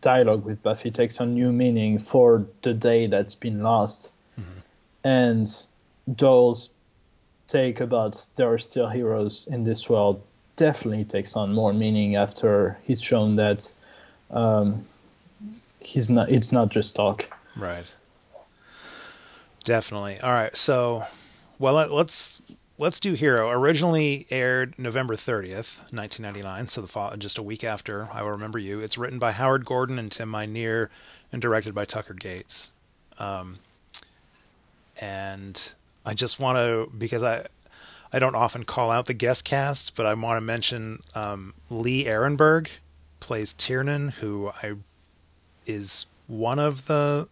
dialogue with Buffy takes on new meaning for the day that's been lost. Mm-hmm. And Doyle's take about there are still heroes in this world definitely takes on more meaning after he's shown that um, he's not. It's not just talk. Right. Definitely. All right. So, well, let's let's do Hero. Originally aired November 30th, 1999, so the fall, just a week after I Will Remember You. It's written by Howard Gordon and Tim Minear and directed by Tucker Gates. Um, and I just want to because I I don't often call out the guest cast, but I want to mention um, Lee Arenberg plays Tiernan, who I is one of the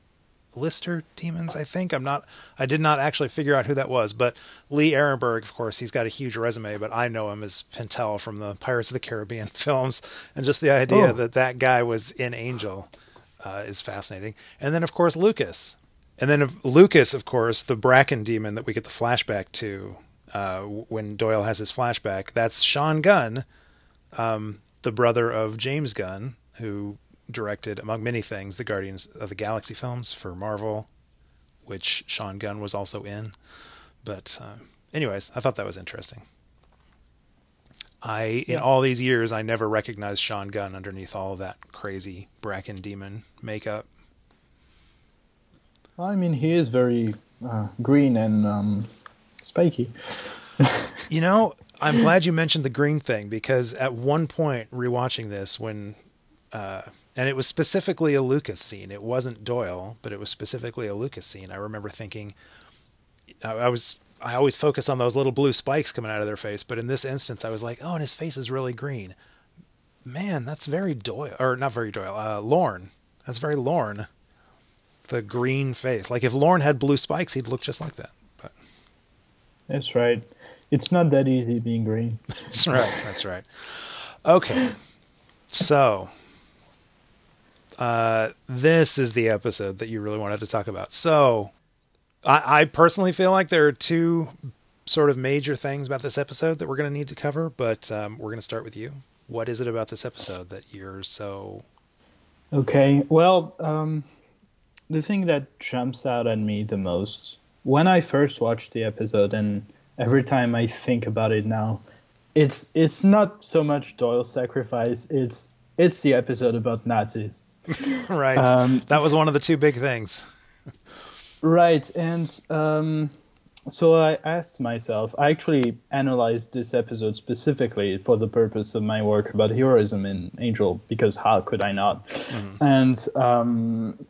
Lister demons. I think I'm not. I did not actually figure out who that was, but Lee Arenberg, of course, he's got a huge resume, but I know him as Pintel from the Pirates of the Caribbean (laughs) films, and just the idea oh. that that guy was in Angel uh, is fascinating. And then, of course, Lucas, and then Lucas, of course, the Brachen demon that we get the flashback to uh, when Doyle has his flashback. That's Sean Gunn, um, the brother of James Gunn, who directed, among many things, the Guardians of the Galaxy films for Marvel, which Sean Gunn was also in. But, uh, anyways, I thought that was interesting. I, in all these years, I never recognized Sean Gunn underneath all of that crazy Brachen demon makeup. I mean, he is very uh, green and um, spiky. you know, I'm glad you mentioned the green thing because at one point rewatching this, when uh, and it was specifically a Lucas scene. It wasn't Doyle, but it was specifically a Lucas scene. I remember thinking, I, I was I always focus on those little blue spikes coming out of their face, but in this instance, I was like, oh, and his face is really green. Man, that's very Doyle, or not very Doyle, uh, Lorne. That's very Lorne the green face. Like if Lorne had blue spikes, he'd look just like that. But that's right. It's not that easy being green. that's right. That's right. Okay, so uh, this is the episode that you really wanted to talk about. So I, I personally feel like there are two sort of major things about this episode that we're going to need to cover, but um, we're going to start with you. What is it about this episode that you're so Okay. Well, um, the thing that jumps out at me the most when I first watched the episode, and every time I think about it now, it's it's not so much Doyle's sacrifice. It's it's the episode about Nazis. (laughs) right. Um, that was one of the two big things. right, and um, so I asked myself. I actually analyzed this episode specifically for the purpose of my work about heroism in Angel, because how could I not? Mm. And um,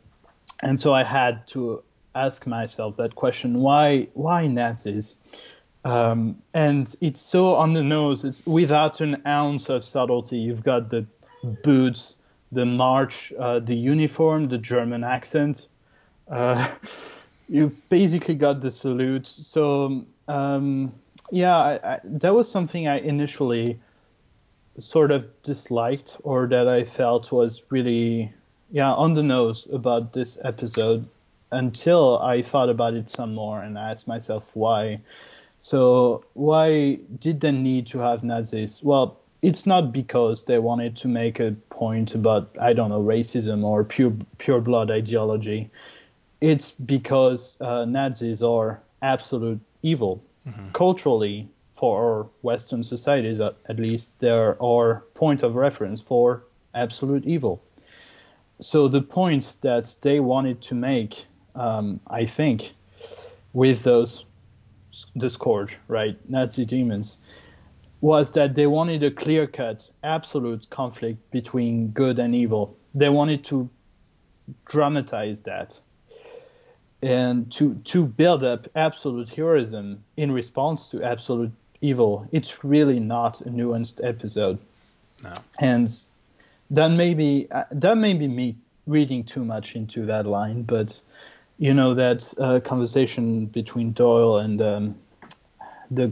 and so I had to ask myself that question: Why, why Nazis? Um, and it's so on the nose. It's without an ounce of subtlety. You've got the boots, the march, uh, the uniform, the German accent. Uh, (laughs) you basically got the salute. So um, yeah, I, I, that was something I initially sort of disliked, or that I felt was really yeah, on the nose about this episode until I thought about it some more and asked myself why. So why did they need to have Nazis? Well, it's not because they wanted to make a point about I don't know racism or pure pure blood ideology. It's because uh, Nazis are absolute evil. Mm-hmm. Culturally, for our Western societies at, at least, there are point of reference for absolute evil. So the point that they wanted to make, um, I think, with those the scourge, right, Nazi demons, was that they wanted a clear cut, absolute conflict between good and evil. They wanted to dramatize that and to to build up absolute heroism in response to absolute evil. It's really not a nuanced episode. No. And that may be that may be me reading too much into that line, but you know that uh, conversation between Doyle and um, the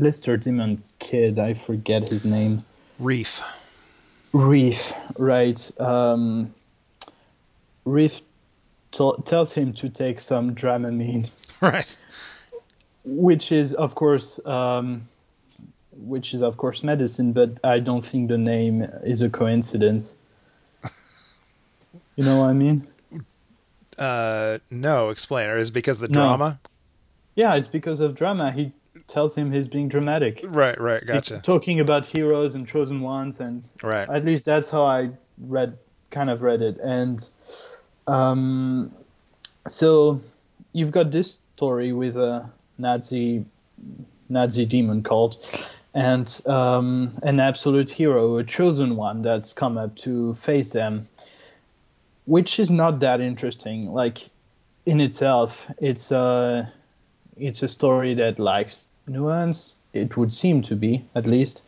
Lister Demon kid, I forget his name. Reef. Reef, right. Um, Reef t- tells him to take some Dramamine. (laughs) Right. Which is, of course, um, which is of course medicine, but I don't think the name is a coincidence. (laughs) you know what I mean? Uh, no, explain. Or is it because of the drama? No. Yeah, it's because of drama. He tells him he's being dramatic. Right, right, gotcha. He's talking about heroes and chosen ones, and right. At least that's how I read, kind of read it, and um, so you've got this story with a Nazi Nazi demon cult, and um, an absolute hero, a chosen one that's come up to face them, which is not that interesting. Like in itself, it's a it's a story that lacks nuance. It would seem to be, at least,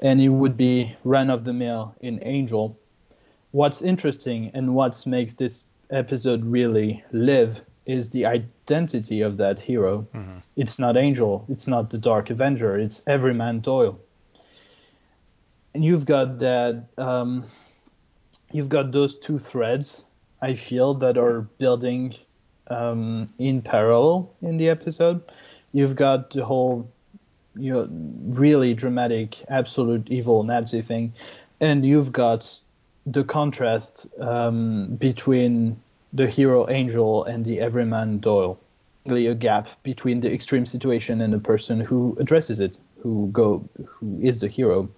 and it would be run of the mill in Angel. What's interesting and what makes this episode really live is the identity of that hero. Mm-hmm. It's not Angel, it's not the Dark Avenger, it's Everyman Doyle. And you've got that, um, you've got those two threads. I feel that are building um, in parallel in the episode you've got the whole you know, really dramatic, absolute evil Nazi thing, and you've got the contrast um, between the hero Angel and the everyman Doyle. Really A gap between the extreme situation and the person who addresses it, who go, who is the hero.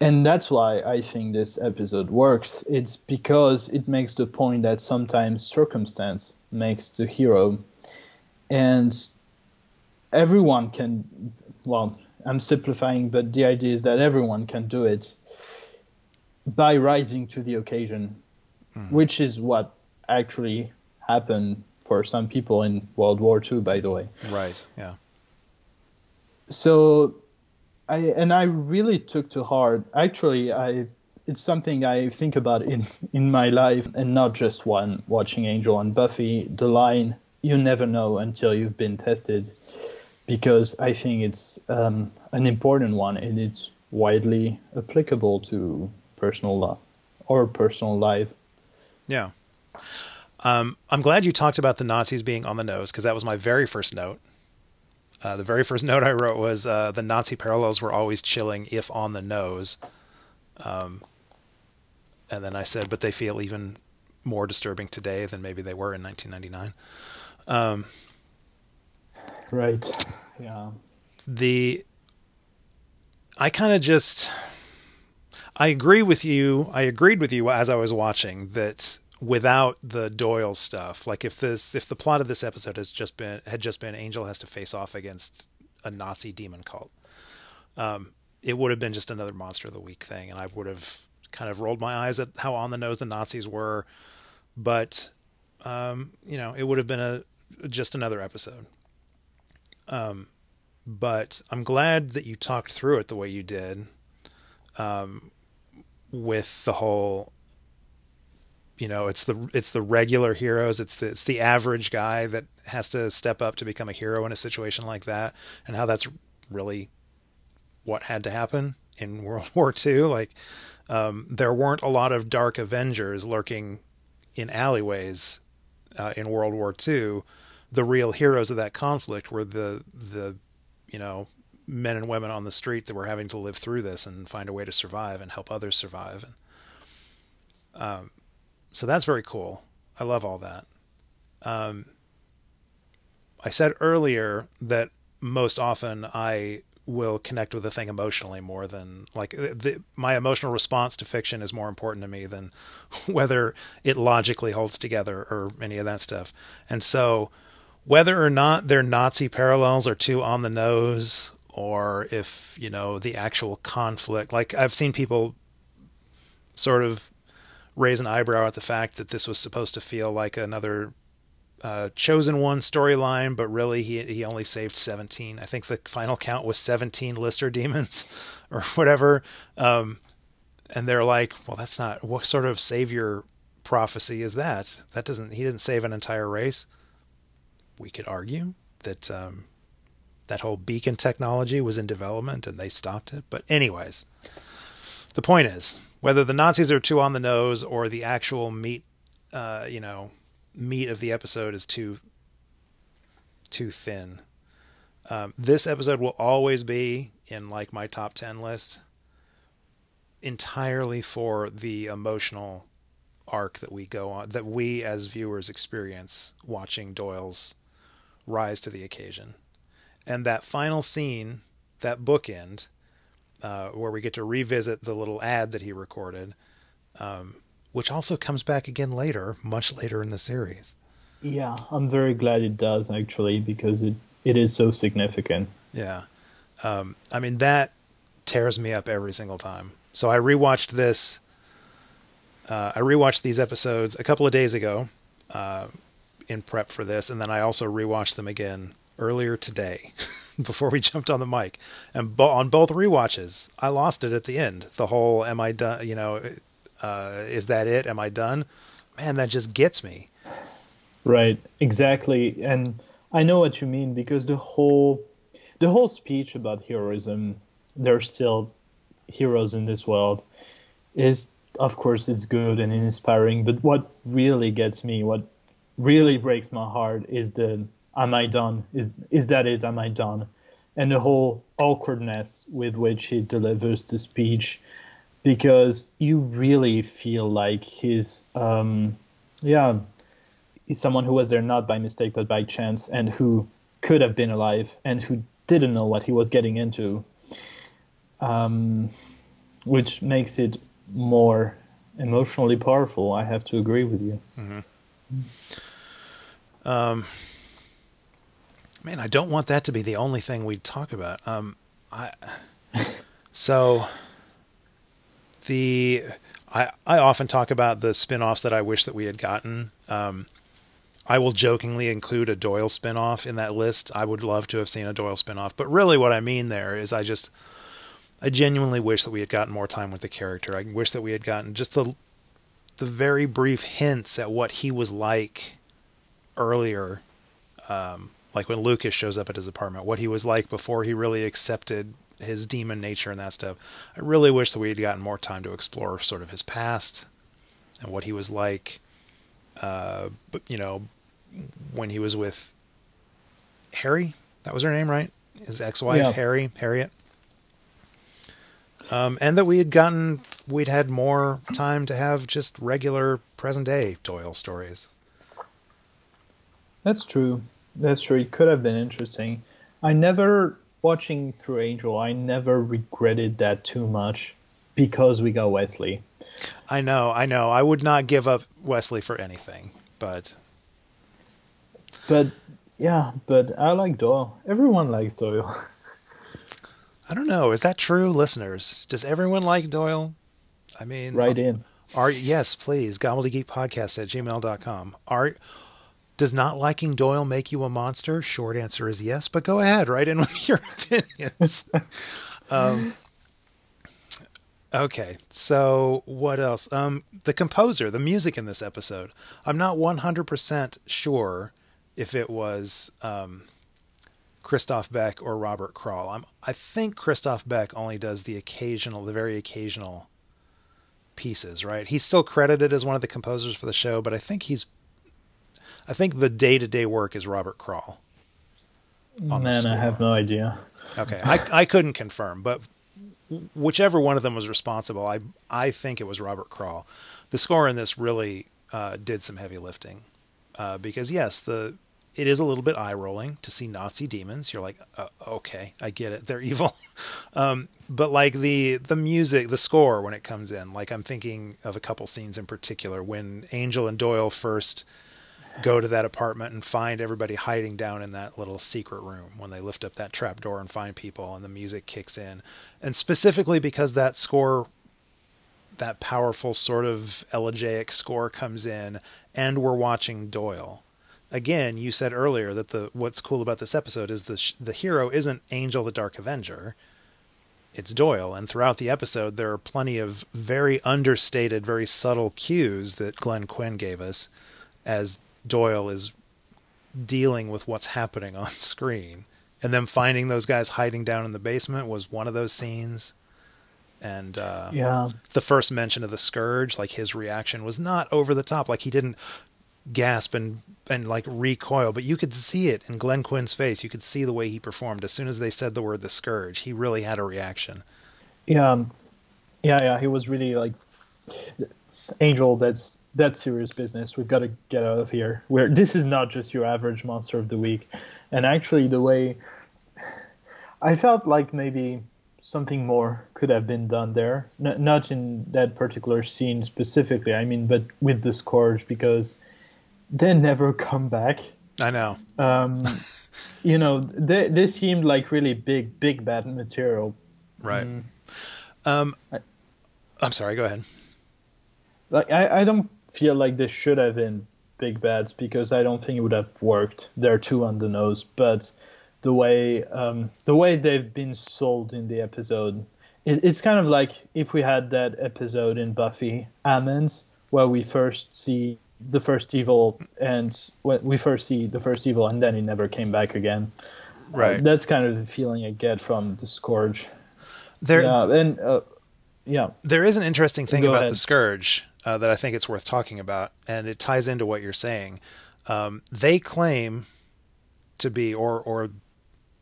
And that's why I think this episode works. It's because it makes the point that sometimes circumstance makes the hero, and everyone can well i'm simplifying but the idea is that everyone can do it by rising to the occasion mm. which is what actually happened for some people in world war ii by the way right yeah so i and i really took to heart actually i it's something I think about in, in my life, and not just one watching Angel and Buffy. The line, you never know until you've been tested because I think it's um, an important one and it's widely applicable to personal law or personal life. Yeah. Um, I'm glad you talked about the Nazis being on the nose because that was my very first note. Uh, the very first (laughs) note I wrote was uh, the Nazi parallels were always chilling if on the nose. Um, and then I said, but they feel even more disturbing today than maybe they were in 1999. Um, Right. Yeah. The I kind of just I agree with you. I agreed with you as I was watching that without the Doyle stuff, like if this if the plot of this episode has just been had just been Angel has to face off against a Nazi demon cult, um, it would have been just another monster of the week thing, and I would have kind of rolled my eyes at how on the nose the Nazis were, but um, you know, it would have been a just another episode. Um, but I'm glad that you talked through it the way you did, um, with the whole. You know, it's the it's the regular heroes. It's the it's the average guy that has to step up to become a hero in a situation like that, and how that's really what had to happen. in (laughs) World War II. Like um, there weren't a lot of dark Avengers lurking in alleyways uh, in World War II. The real heroes of that conflict were the the you know men and women on the street that were having to live through this and find a way to survive and help others survive. And um, so that's very cool. I love all that. Um, I said earlier that most often I will connect with a thing emotionally more than like the, my emotional response to fiction is more important to me than (laughs) whether it logically holds together or any of that stuff. And so whether or not their Nazi parallels are too on the nose or if, you know, the actual conflict, like I've seen people sort of raise an eyebrow at the fact that this was supposed to feel like another uh, chosen one storyline, but really he he only saved 17. I think the final count was 17 Lister demons (laughs) or whatever. Um, and they're like, well, that's not what sort of savior prophecy is that? That doesn't he didn't save an entire race. We could argue that um, that whole beacon technology was in development and they stopped it. But anyways, the point is whether the Nazis are too on the nose or the actual meat, uh, you know, meat of the episode is too too thin. Um, this episode will always be in like my top 10 list entirely for the emotional arc that we go on that we as viewers experience watching Doyle's rise to the occasion. And that final scene, that bookend, uh, where we get to revisit the little ad that he recorded, um, which also comes back again later, much later in the series. Yeah, I'm very glad it does actually because it, it is so significant. Yeah. Um, I mean, that tears me up every single time. So I rewatched this. Uh, I rewatched these episodes a couple of days ago uh, in prep for this, and then I also rewatched them again earlier today (laughs) before we jumped on the mic. And bo- on both rewatches, I lost it at the end. The whole "Am I done?" You know, uh, is that it? Am I done? Man, that just gets me. Right, exactly. And I know what you mean because the whole the whole speech about heroism, there's still heroes in this world, is of course it's good and inspiring. But what really gets me, what really breaks my heart, is the "Am I done? Is is that it? Am I done?" And the whole awkwardness with which he delivers the speech because you really feel like he's um, yeah he's someone who was there not by mistake but by chance and who could have been alive and who didn't know what he was getting into um, which makes it more emotionally powerful i have to agree with you mm-hmm. Um, man i don't want that to be the only thing we talk about um, I, (laughs) so the I, I often talk about the spin-offs that I wish that we had gotten. Um, I will jokingly include a Doyle spin-off in that list. I would love to have seen a Doyle spin-off, but really what I mean there is I just I genuinely wish that we had gotten more time with the character. I wish that we had gotten just the the very brief hints at what he was like earlier um, like when Lucas shows up at his apartment, what he was like before he really accepted his demon nature and that stuff. I really wish that we had gotten more time to explore sort of his past and what he was like. Uh, but you know, when he was with Harry, that was her name, right? His ex-wife, yeah. Harry, Harriet. Um, and that we had gotten, we'd had more time to have just regular present day Doyle stories. That's true. That's true. It could have been interesting. I never watching through Angel, I never regretted that too much because we got Wesley. I know, I know. I would not give up Wesley for anything, but but yeah, but I like Doyle. Everyone likes Doyle. (laughs) I don't know. Is that true, listeners? Does everyone like Doyle? I mean, right in. Are yes, please. Gobbledygeekpodcast at gmail.com. Are does not liking Doyle make you a monster? Short answer is yes, but go ahead, write in (laughs) with your opinions. um, okay, so what else? Um, the composer, the music in this episode. I'm not 100% sure if it was um, Christoph Beck or Robert Kral. I'm, I think Christoph Beck only does the occasional, the very occasional pieces, right? He's still credited as one of the composers for the show, but I think he's, I think the day to day work is Robert Kral. Man, I have no idea. Okay, I I couldn't confirm, but whichever one of them was responsible, I I think it was Robert Kral. The score in this really uh, did some heavy lifting uh, because yes, the it is a little bit eye rolling to see Nazi demons. You're like, uh, okay, I get it, they're (laughs) evil. um, but like the the music, the score when it comes in, like I'm thinking of a couple scenes in particular when Angel and Doyle first go to that apartment and find everybody hiding down in that little secret room when they lift up that trap door and find people and the music kicks in and specifically because that score that powerful sort of elegiac score comes in and we're watching Doyle again you said earlier that the what's cool about this episode is the the hero isn't Angel the Dark Avenger it's Doyle and throughout the episode there are plenty of very understated very subtle cues that Glenn Quinn gave us as Doyle is dealing with what's happening on (laughs) screen. And then finding those guys hiding down in the basement was one of those scenes. And uh, yeah, the first mention of the scourge, like his reaction was not over the top. Like he didn't gasp and and like recoil, but you could see it in Glenn Quinn's face. You could see the way he performed as soon as they said the word the scourge. He really had a reaction. Yeah, um, yeah, yeah. He was really like Angel. That's that's serious business. We've got to get out of here. Where this is not just your average monster of the week. And actually, the way I felt like maybe something more could have been done there, N- not in that particular scene specifically. I mean, but with the scourge because they never come back. I know. Um, (laughs) you know, they they seemed like really big, big bad material. Right. Mm. Um, I, I'm sorry. Go ahead. Like I, I don't feel like this should have been big bats because I don't think it would have worked. They're too on the nose, but the way um, the way they've been sold in the episode, it, it's kind of like if we had that episode in Buffy Amends where we first see the first evil and when we first see the first evil and then it never came back again. Uh, right. Uh, that's kind of the feeling I get from the Scourge. There, yeah, and uh, yeah. There is an interesting thing Go about ahead. the Scourge uh, that I think it's worth talking about, and it ties into what you're saying. Um, they claim to be, or or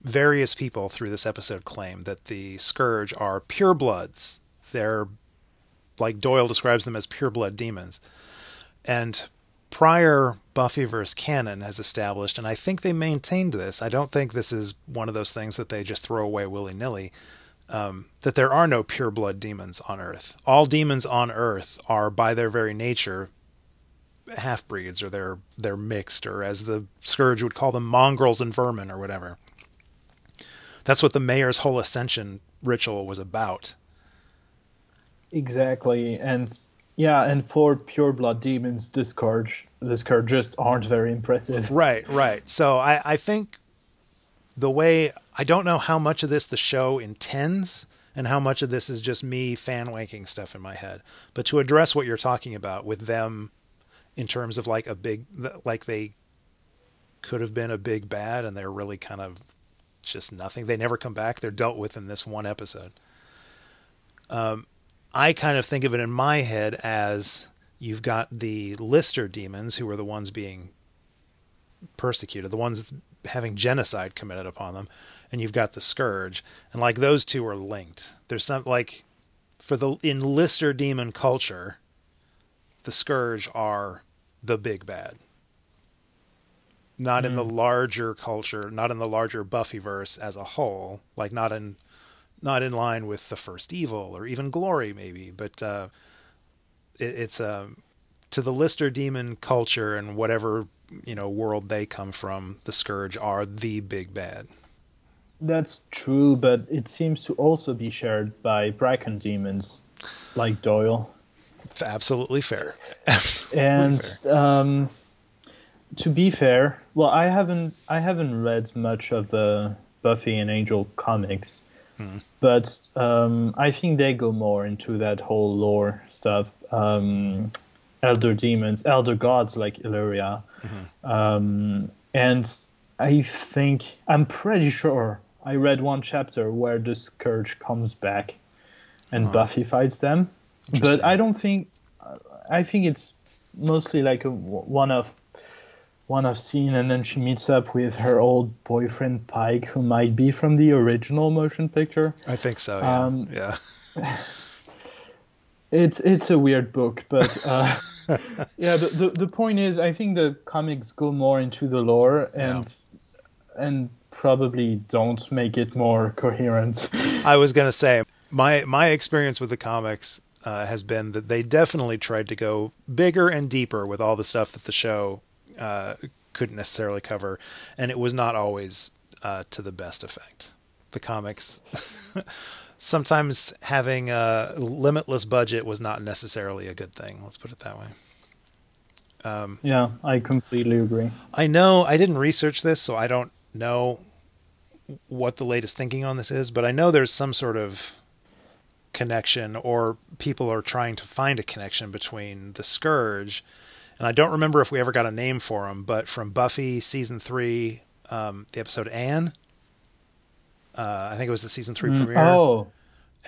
various people through this episode claim that the Scourge are purebloods. They're like Doyle describes them as pureblood demons, and prior Buffyverse canon has established, and I think they maintained this. I don't think this is one of those things that they just throw away willy nilly um, that there are no pure blood demons on Earth. All demons on Earth are, by their very nature, half breeds, or they're they're mixed, or as the scourge would call them, mongrels and vermin, or whatever. That's what the mayor's whole ascension ritual was about. Exactly, and yeah, and for pure blood demons, the scourge, the scourge just aren't very impressive. (laughs) Right, right. So I, I think the way I don't know how much of this the show intends and how much of this is just me fan wanking stuff in my head. But to address what you're talking about with them in terms of like a big, like they could have been a big bad and they're really kind of just nothing. They never come back. They're dealt with in this one episode. Um, I kind of think of it in my head as you've got the Lister demons who are the ones being persecuted, the ones having genocide committed upon them, and you've got the scourge, and like those two are linked. There's some like for the in Lister demon culture, the scourge are the big bad. Not mm. in the hmm. larger culture, not in the larger Buffyverse as a whole, like not in not in line with the first evil or even glory maybe, but uh, it, it's um, to the Lister demon culture and whatever you know world they come from, the Scourge are the big bad. That's true, but it seems to also be shared by Brachen demons, like Doyle. It's absolutely fair. (laughs) Absolutely and fair. Um, to be fair, well, I haven't I haven't read much of the Buffy and Angel comics, hmm. but um, I think they go more into that whole lore stuff. Um, elder demons, elder gods like Illyria, mm-hmm. um, and I think I'm pretty sure I read one chapter where the Scourge comes back and Oh. Buffy fights them, but I don't think. I think it's mostly like a one of one off scene, and then she meets up with her old boyfriend Pike, who might be from the original motion picture. I think so. Yeah. Um, yeah. (laughs) It's it's a weird book, but uh, (laughs) yeah. The, the the point is, I think the comics go more into the lore and and probably don't make it more coherent. (laughs) I was gonna say my my experience with the comics uh, has been that they definitely tried to go bigger and deeper with all the stuff that the show uh, couldn't necessarily cover, and it was not always uh, to the best effect. The comics. (laughs) Sometimes having a limitless budget was not necessarily a good thing. Let's put it that way. Um, yeah, I completely agree. I know I didn't research this, so I don't know what the latest thinking on this is, but I know there's some sort of connection, or people are trying to find a connection between the Scourge, and I don't remember if we ever got a name for him, but from Buffy season three, um, the episode Anne. Uh, I think it was the season three Mm, premiere, Oh,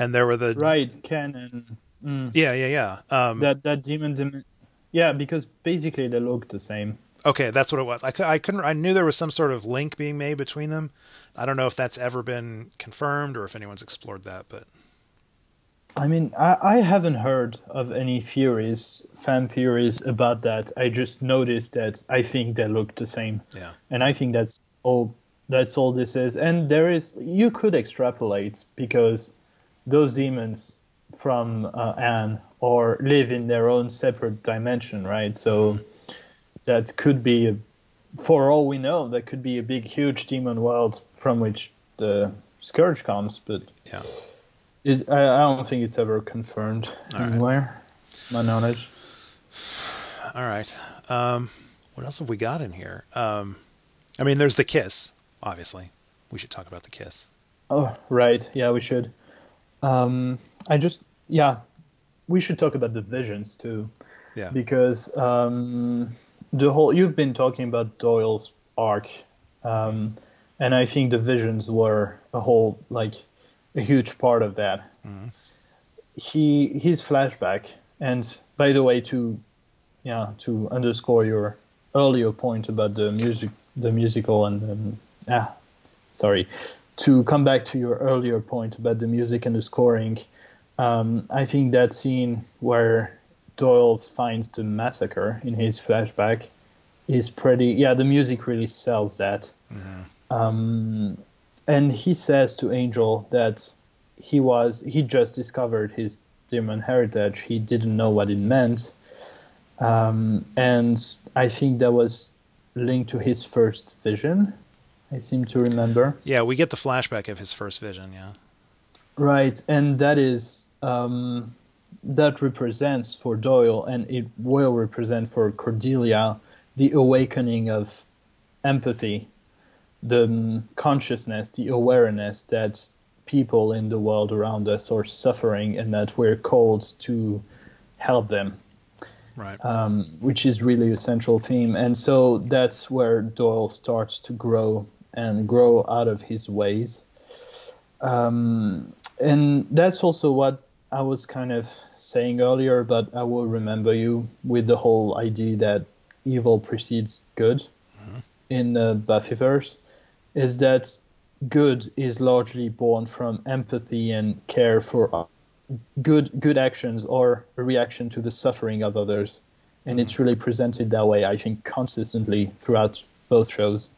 and there were the right, Ken and mm, yeah, yeah, yeah. Um, that that demon, demon. Yeah, because basically they look the same. Okay, that's what it was. I, I couldn't. I knew there was some sort of link being made between them. I don't know if that's ever been confirmed or if anyone's explored that. But I mean, I, I haven't heard of any theories, fan theories about that. I just noticed that I think they look the same, yeah, and I think that's all. That's all this is. And there is you could extrapolate because those demons from uh, Anne or live in their own separate dimension, right? So that could be, a, for all we know, that could be a big, huge demon world from which the scourge comes. But yeah. It, I, I don't think it's ever confirmed All right. anywhere, my knowledge. (sighs) All right. Um, what else have we got in here? Um, I mean, there's the kiss. Obviously, we should talk about the kiss. Oh, right. Yeah, we should. Um, I just, yeah, we should talk about the visions too, Yeah. because um, the whole you've been talking about Doyle's arc, um, and I think the visions were a whole like a huge part of that. He his flashback, and by the way, to yeah, to underscore your earlier point about the music, the musical, and um, ah, sorry, to come back to your earlier point about the music and the scoring, um, I think that scene where Doyle finds the massacre in his flashback is pretty. Yeah, the music really sells that. Um, and he says to Angel that he was he just discovered his demon heritage. He didn't know what it meant, um, and I think that was linked to his first vision. I seem to remember. Yeah, we get the flashback of his first vision. Yeah. Right, and that is um, that represents for Doyle, and it will represent for Cordelia, the awakening of empathy, the um, consciousness, the awareness that people in the world around us are suffering, and that we're called to help them Right. um, which is really a central theme. And so that's where Doyle starts to grow and grow out of his ways. Um, and that's also what I was kind of saying earlier, but I will remember you with the whole idea that evil precedes good in the Buffyverse, is that good is largely born from empathy and care for good good actions or a reaction to the suffering of others and it's really presented that way i think consistently throughout both shows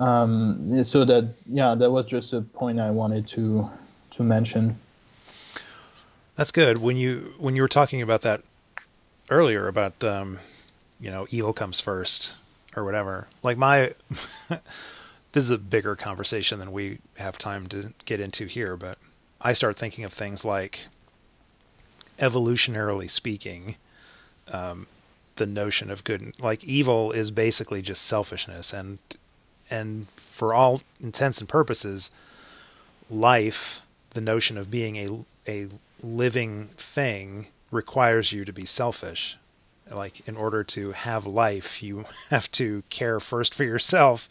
um, so that yeah that was just a point i wanted to to mention That's good. When you when you were talking about that earlier about um, you know evil comes first or whatever. Like my (laughs) this is a bigger conversation than we have time to get into here, but I start thinking of things like evolutionarily speaking, um, the notion of good like evil is basically just selfishness and and for all intents and purposes life the notion of being a a living thing requires you to be selfish like in order to have life, you (laughs) have to care first for yourself.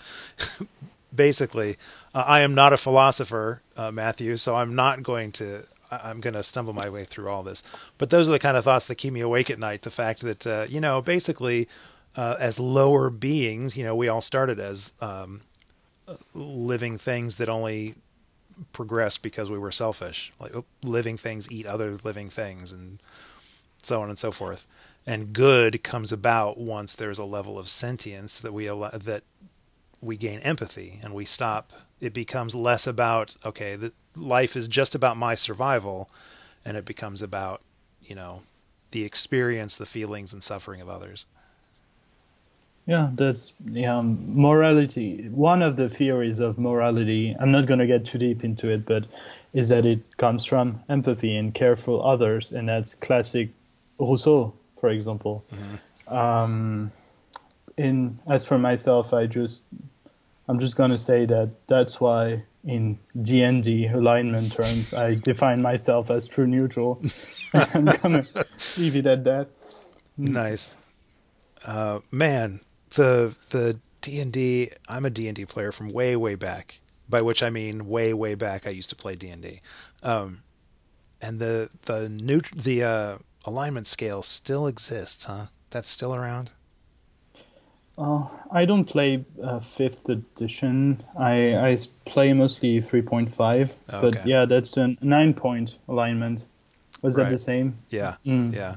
Basically, uh, I am not a philosopher, uh, Matthew, so I'm not going to. I'm going to stumble my way through all this. But those are the kind of thoughts that keep me awake at night. The fact that uh, you know, basically, uh, as lower beings, you know, we all started as um, living things that only progressed because we were selfish. Like oh, living things eat other living things, and so on and so forth. And good comes about once there's a level of sentience that we allow, that we gain empathy and we stop. It becomes less about okay, the, life is just about my survival, and it becomes about you know the experience, the feelings, and suffering of others. Yeah, that's yeah, morality. One of the theories of morality, I'm not going to get too deep into it, but is that it comes from empathy and care for others, and that's classic Rousseau, for example. Mm-hmm. Um, in as for myself, I just I'm just going to say that that's why in D&D alignment terms, I define myself as true neutral. (laughs) (laughs) I'm going to leave it at that. Nice. Uh, man, the the D and D. I'm a D and D player from way way back. By which I mean way way back. I used to play D and D, um, and the the new the uh, alignment scale still exists, huh? That's still around. Uh, I don't play uh, fifth edition. I I play mostly three point five. Okay. But yeah, that's a nine point alignment. Was right. that the same? Yeah. Mm. Yeah.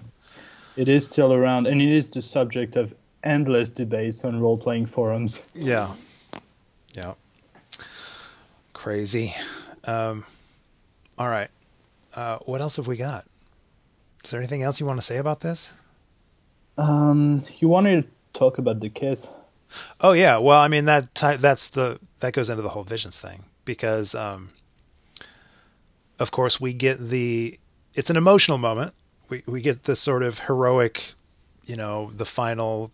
It is still around, and it is the subject of endless debates on role playing forums. Yeah. Yeah. Crazy. Um, all right. Uh, what else have we got? Is there anything else you want to say about this? Um, you wanted talk about the kiss. Oh yeah, well, I mean that t- that's the that goes into the whole visions thing because, um, of course, we get the it's an emotional moment. We we get this sort of heroic, you know, the final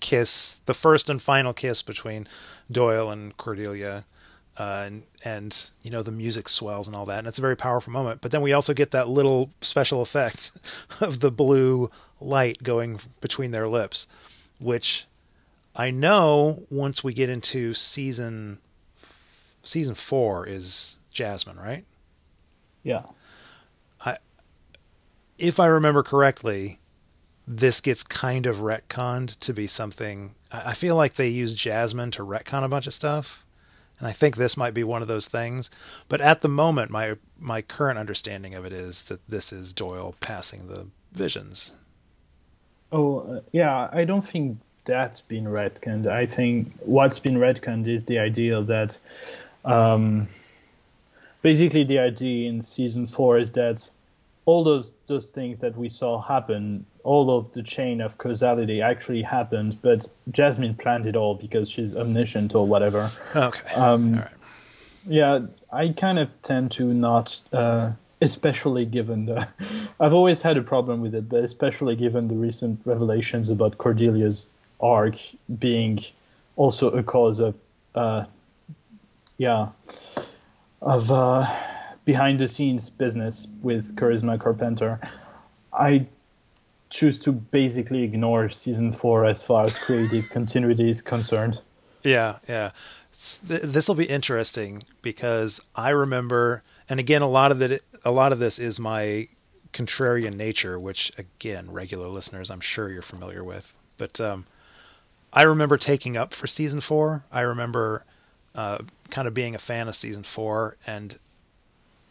kiss, the first and final kiss between Doyle and Cordelia. Uh, and and you know the music swells and all that, and it's a very powerful moment. But then we also get that little special effect (laughs) of the blue light going between their lips, which I know once we get into season season four is Jasmine, right? Yeah. I if I remember correctly, this gets kind of retconned to be something. I feel like they use Jasmine to retcon a bunch of stuff, and I think this might be one of those things. But at the moment, my my current understanding of it is that this is Doyle passing the visions. Oh uh, yeah, I don't think that's been retconned. I think what's been retconned is the idea that, um, basically, the idea in season four is that all those those things that we saw happen, all of the chain of causality actually happened, but Jasmine planned it all because she's omniscient or whatever. Okay. Um, Yeah, I kind of tend to not, uh, especially given the. (laughs) I've always had a problem with it, but especially given the recent revelations about Cordelia's arc being also a cause of, uh, yeah, of. Uh, behind the scenes business with Charisma Carpenter, I choose to basically ignore season four as far as creative continuity is concerned. Yeah, yeah. This will be interesting because I remember, and again, a lot of it, a lot of this is my contrarian nature, which again, regular listeners, I'm sure you're familiar with. But um, I remember taking up for season four. I remember uh, kind of being a fan of season four, and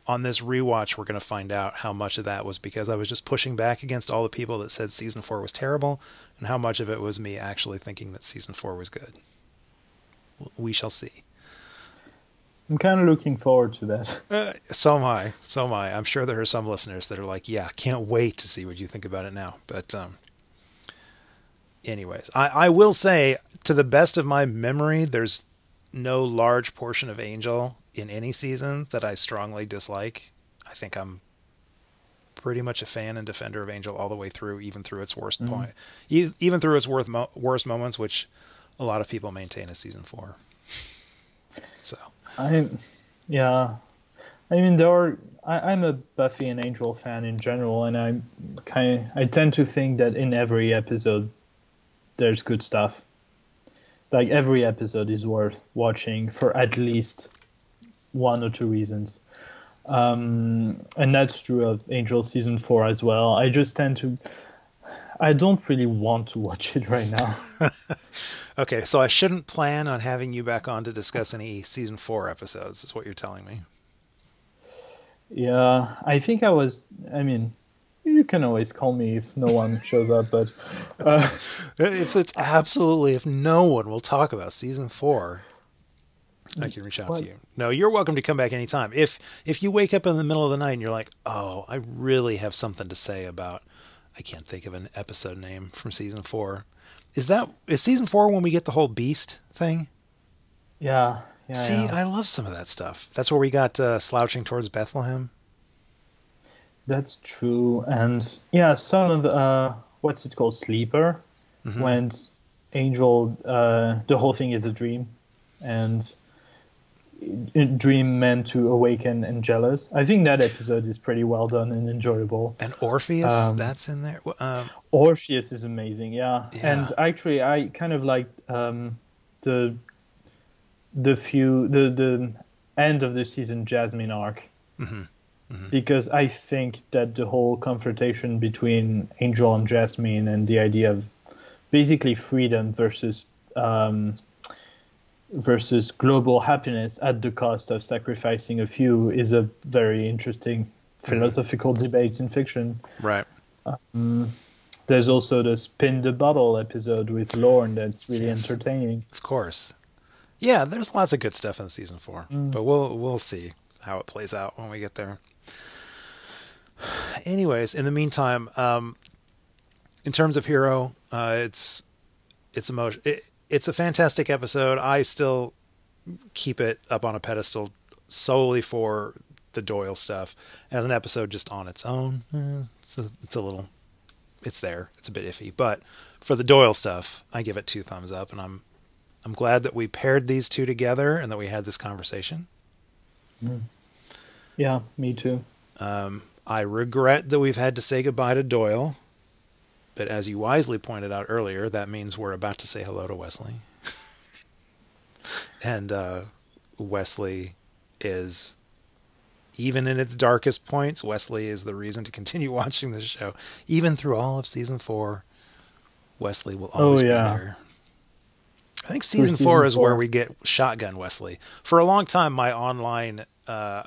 on this rewatch, we're going to find out how much of that was because I was just pushing back against all the people that said season four was terrible, and how much of it was me actually thinking that season four was good. We shall see. I'm kind of looking forward to that. (laughs) Uh, so am I. So am I. I'm sure there are some listeners that are like, "Yeah, can't wait to see what you think about it now." But, um, anyways, I, I will say, to the best of my memory, there's no large portion of Angel in any season that I strongly dislike. I think I'm pretty much a fan and defender of Angel all the way through, even through its worst mm-hmm. point, even through its worst mo- worst moments, which a lot of people maintain as season four. (laughs) So I, yeah, I mean there are I, I'm a Buffy and Angel fan in general, and I kind of, I tend to think that in every episode there's good stuff. Like every episode is worth watching for at least one or two reasons. Um, and that's true of Angel season four as well. I just tend to, I don't really want to watch it right now. (laughs) okay, so I shouldn't plan on having you back on to discuss any season four episodes. Is what you're telling me? Yeah, I think I was. I mean, you can always call me if no one shows up, but uh, (laughs) if it's absolutely if no one will talk about season four, I can reach out what? to you. No, you're welcome to come back anytime. If if you wake up in the middle of the night and you're like, oh, I really have something to say about, I can't think of an episode name from season four. Is that is season four when we get the whole beast thing? Yeah. yeah See, yeah. I love some of that stuff. That's where we got uh, slouching towards Bethlehem. That's true, and yeah, some of the, uh, what's it called, sleeper, mm-hmm. when Angel, uh, the whole thing is a dream, and dream meant to awaken Angelus. I think that episode is pretty well done and enjoyable. And Orpheus, um, that's in there. Um, Orpheus is amazing, yeah. yeah. And actually, I kind of like um, the the few the the end of the season Jasmine arc. Mm-hmm. Mm-hmm. Because I think that the whole confrontation between Angel and Jasmine and the idea of basically freedom versus um, versus global happiness at the cost of sacrificing a few is a very interesting mm-hmm. philosophical mm-hmm. debate in fiction. Right. Um, there's also the spin the bottle episode with Lorne that's really yes. entertaining. Of course. Yeah, there's lots of good stuff in season four, mm. but we'll we'll see how it plays out when we get there. (sighs) Anyways, in the meantime, um, in terms of Hero, uh, it's it's emotion. It, it's a fantastic episode. I still keep it up on a pedestal solely for the Doyle stuff. As an episode just on its own, eh, it's, a, it's a little, it's there. It's a bit iffy, but for the Doyle stuff, I give it two thumbs up, and I'm I'm glad that we paired these two together and that we had this conversation. Mm. Yeah, me too. Um, I regret that we've had to say goodbye to Doyle, but as you wisely pointed out earlier, that means we're about to say hello to Wesley. (laughs) and uh, Wesley is, even in its darkest points, Wesley is the reason to continue (laughs) watching this show. Even through all of season four, Wesley will oh, always oh, yeah. be there. I think season, season four is four. where we get Shotgun Wesley. For a long time, my online uh,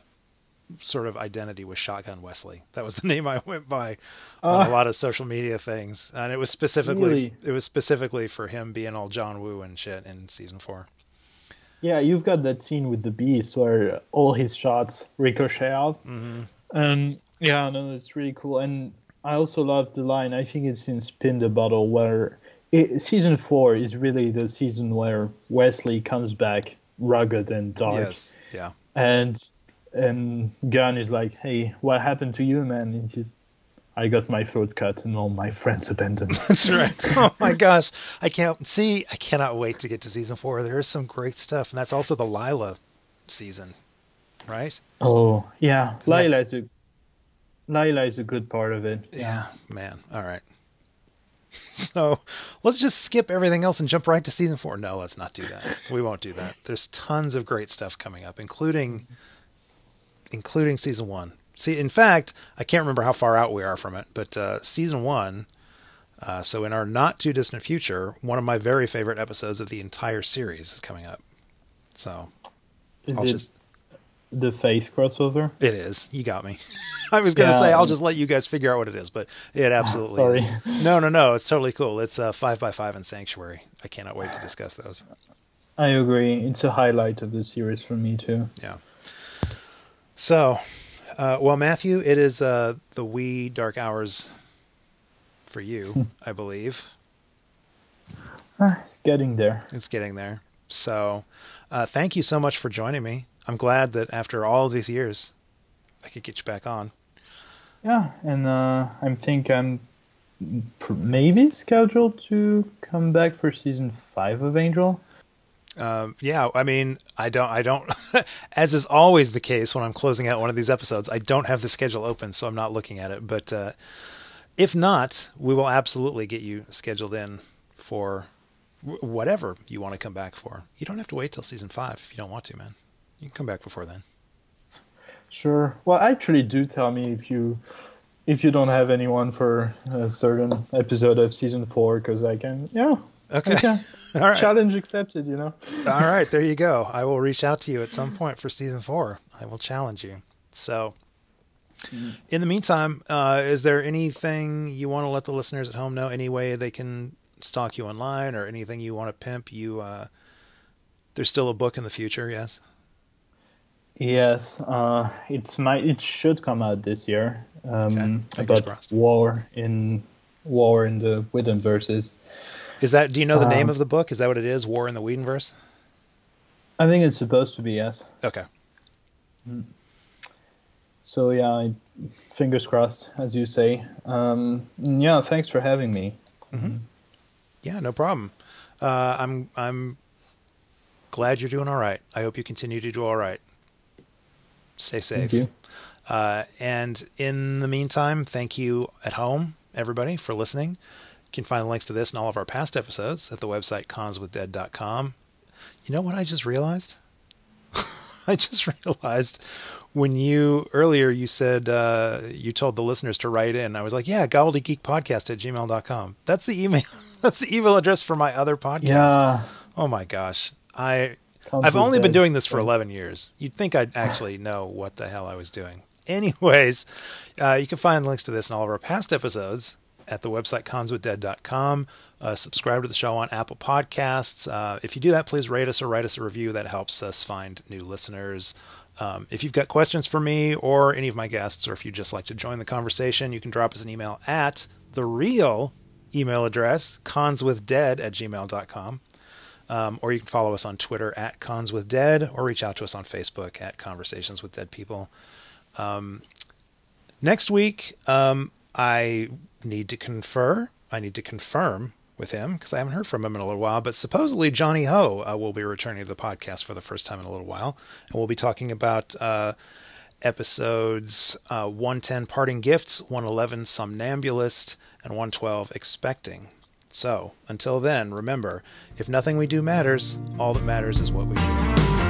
sort of identity was Shotgun Wesley. That was the (laughs) name I went by on uh, a lot of social media things, and it was specifically really? it was specifically for him being all John Woo and shit in season four. Yeah, you've got that scene with the beast where all his shots ricochet out, mm-hmm. and yeah, no, that's really cool. And I also love the line. I think it's in Spin the Bottle where it, season four is really the season where Wesley comes back rugged and dark. Yes. Yeah. And and Gunn is like, "Hey, what happened to you, man?" And he's, "I got my throat cut and all my friends abandoned." (laughs) That's right. (laughs) Oh my gosh, I can't see. I cannot wait to get to season four. There is some great stuff, and that's also the Lilah season, right? Oh yeah, Isn't Lilah that... is a Lilah is a good part of it. Yeah, man. All right. (laughs) So let's just skip everything else and jump right to season four. No, let's not do that. We won't do that. There's tons of great stuff coming up, including including season one. See, in fact, I can't remember how far out we are from it, but uh, season one. Uh, so in our not too distant future, one of my very favorite episodes of the entire series is coming up. So, is I'll it just... the Faith crossover? It is. You got me. (laughs) I was gonna yeah, say I'll just let you guys figure out what it is, but it (laughs) absolutely Sorry. is. No, no, no. It's totally cool. It's uh, five by five and Sanctuary. I cannot wait to discuss those. I agree. It's a highlight of the series for me too. Yeah. So, uh, well, Matthew, it is uh, the wee dark hours for you, hmm. I believe. Uh, it's getting there. It's getting there. So, uh, thank you so much for joining me. I'm glad that after all these years, I could get you back on. Yeah, and uh, I think I'm maybe scheduled to come back for season five of Angel. Um, yeah, I mean, I don't, I don't, (laughs) as is always the case when I'm closing out one of these episodes, I don't have the schedule open, so I'm not looking at it. But uh, if not, we will absolutely get you scheduled in for w- whatever you want to come back for. You don't have to wait till season five if you don't want to, man. You can come back before then. Sure. Well, actually, do tell me if you if you don't have anyone for a certain episode of season four, because I can. Yeah. Okay. Okay. (laughs) All right. Challenge accepted. You know. All right, there you go. (laughs) I will reach out to you at some point for season four. I will challenge you. So, in the meantime, uh, is there anything you want to let the listeners at home know? Any way they can stalk you online, or anything you want to pimp? You, uh, there's still a book in the future, yes. Yes. Uh, it's my. It should come out this year. Um, Okay. About crossed. war in war in the Whedonverses. Is that? Do you know the name Um, of the book? Is that what it is? War in the Whedonverse. I think it's supposed to be yes. Okay. So yeah, I, fingers crossed, as you say. Um, yeah, thanks for having me. Yeah, no problem. Uh, I'm I'm glad you're doing all right. I hope you continue to do all right. Stay safe. Thank you. Uh, and in the meantime, thank you at home, everybody, for listening. You can find links to this and all of our past episodes at the website conswithdead.com. You know what I just realized? (laughs) I just realized when you earlier you said uh, you told the listeners to write in. I was like, yeah, gobbledygeekpodcast at gmail.com. That's the email. (laughs) That's the email address for my other podcast. Yeah. Oh my gosh. I I've only been doing this for 11 years. You'd think I'd actually know what the hell I was doing. (laughs) Anyways, uh, you can find links to this and all of our past episodes at the website conswithdead.com. Uh, subscribe to the show on Apple Podcasts. Uh, if you do that, please rate us or write us a review. That helps us find new listeners. Um, if you've got questions for me or any of my guests, or if you'd just like to join the conversation, you can drop us an email at the real email address, conswithdead at gmail.com. Um, or you can follow us on Twitter at conswithdead or reach out to us on Facebook at Conversations with Dead People. Um, next week, um, I need to confer. I need to confirm with him because I haven't heard from him in a little while. But supposedly Johnny Ho uh, will be returning to the podcast for the first time in a little while, and we'll be talking about uh, episodes uh, 110 Parting Gifts, 111 Somnambulist, and 112 Expecting. So, until then, remember if nothing we do matters, all that matters is what we do.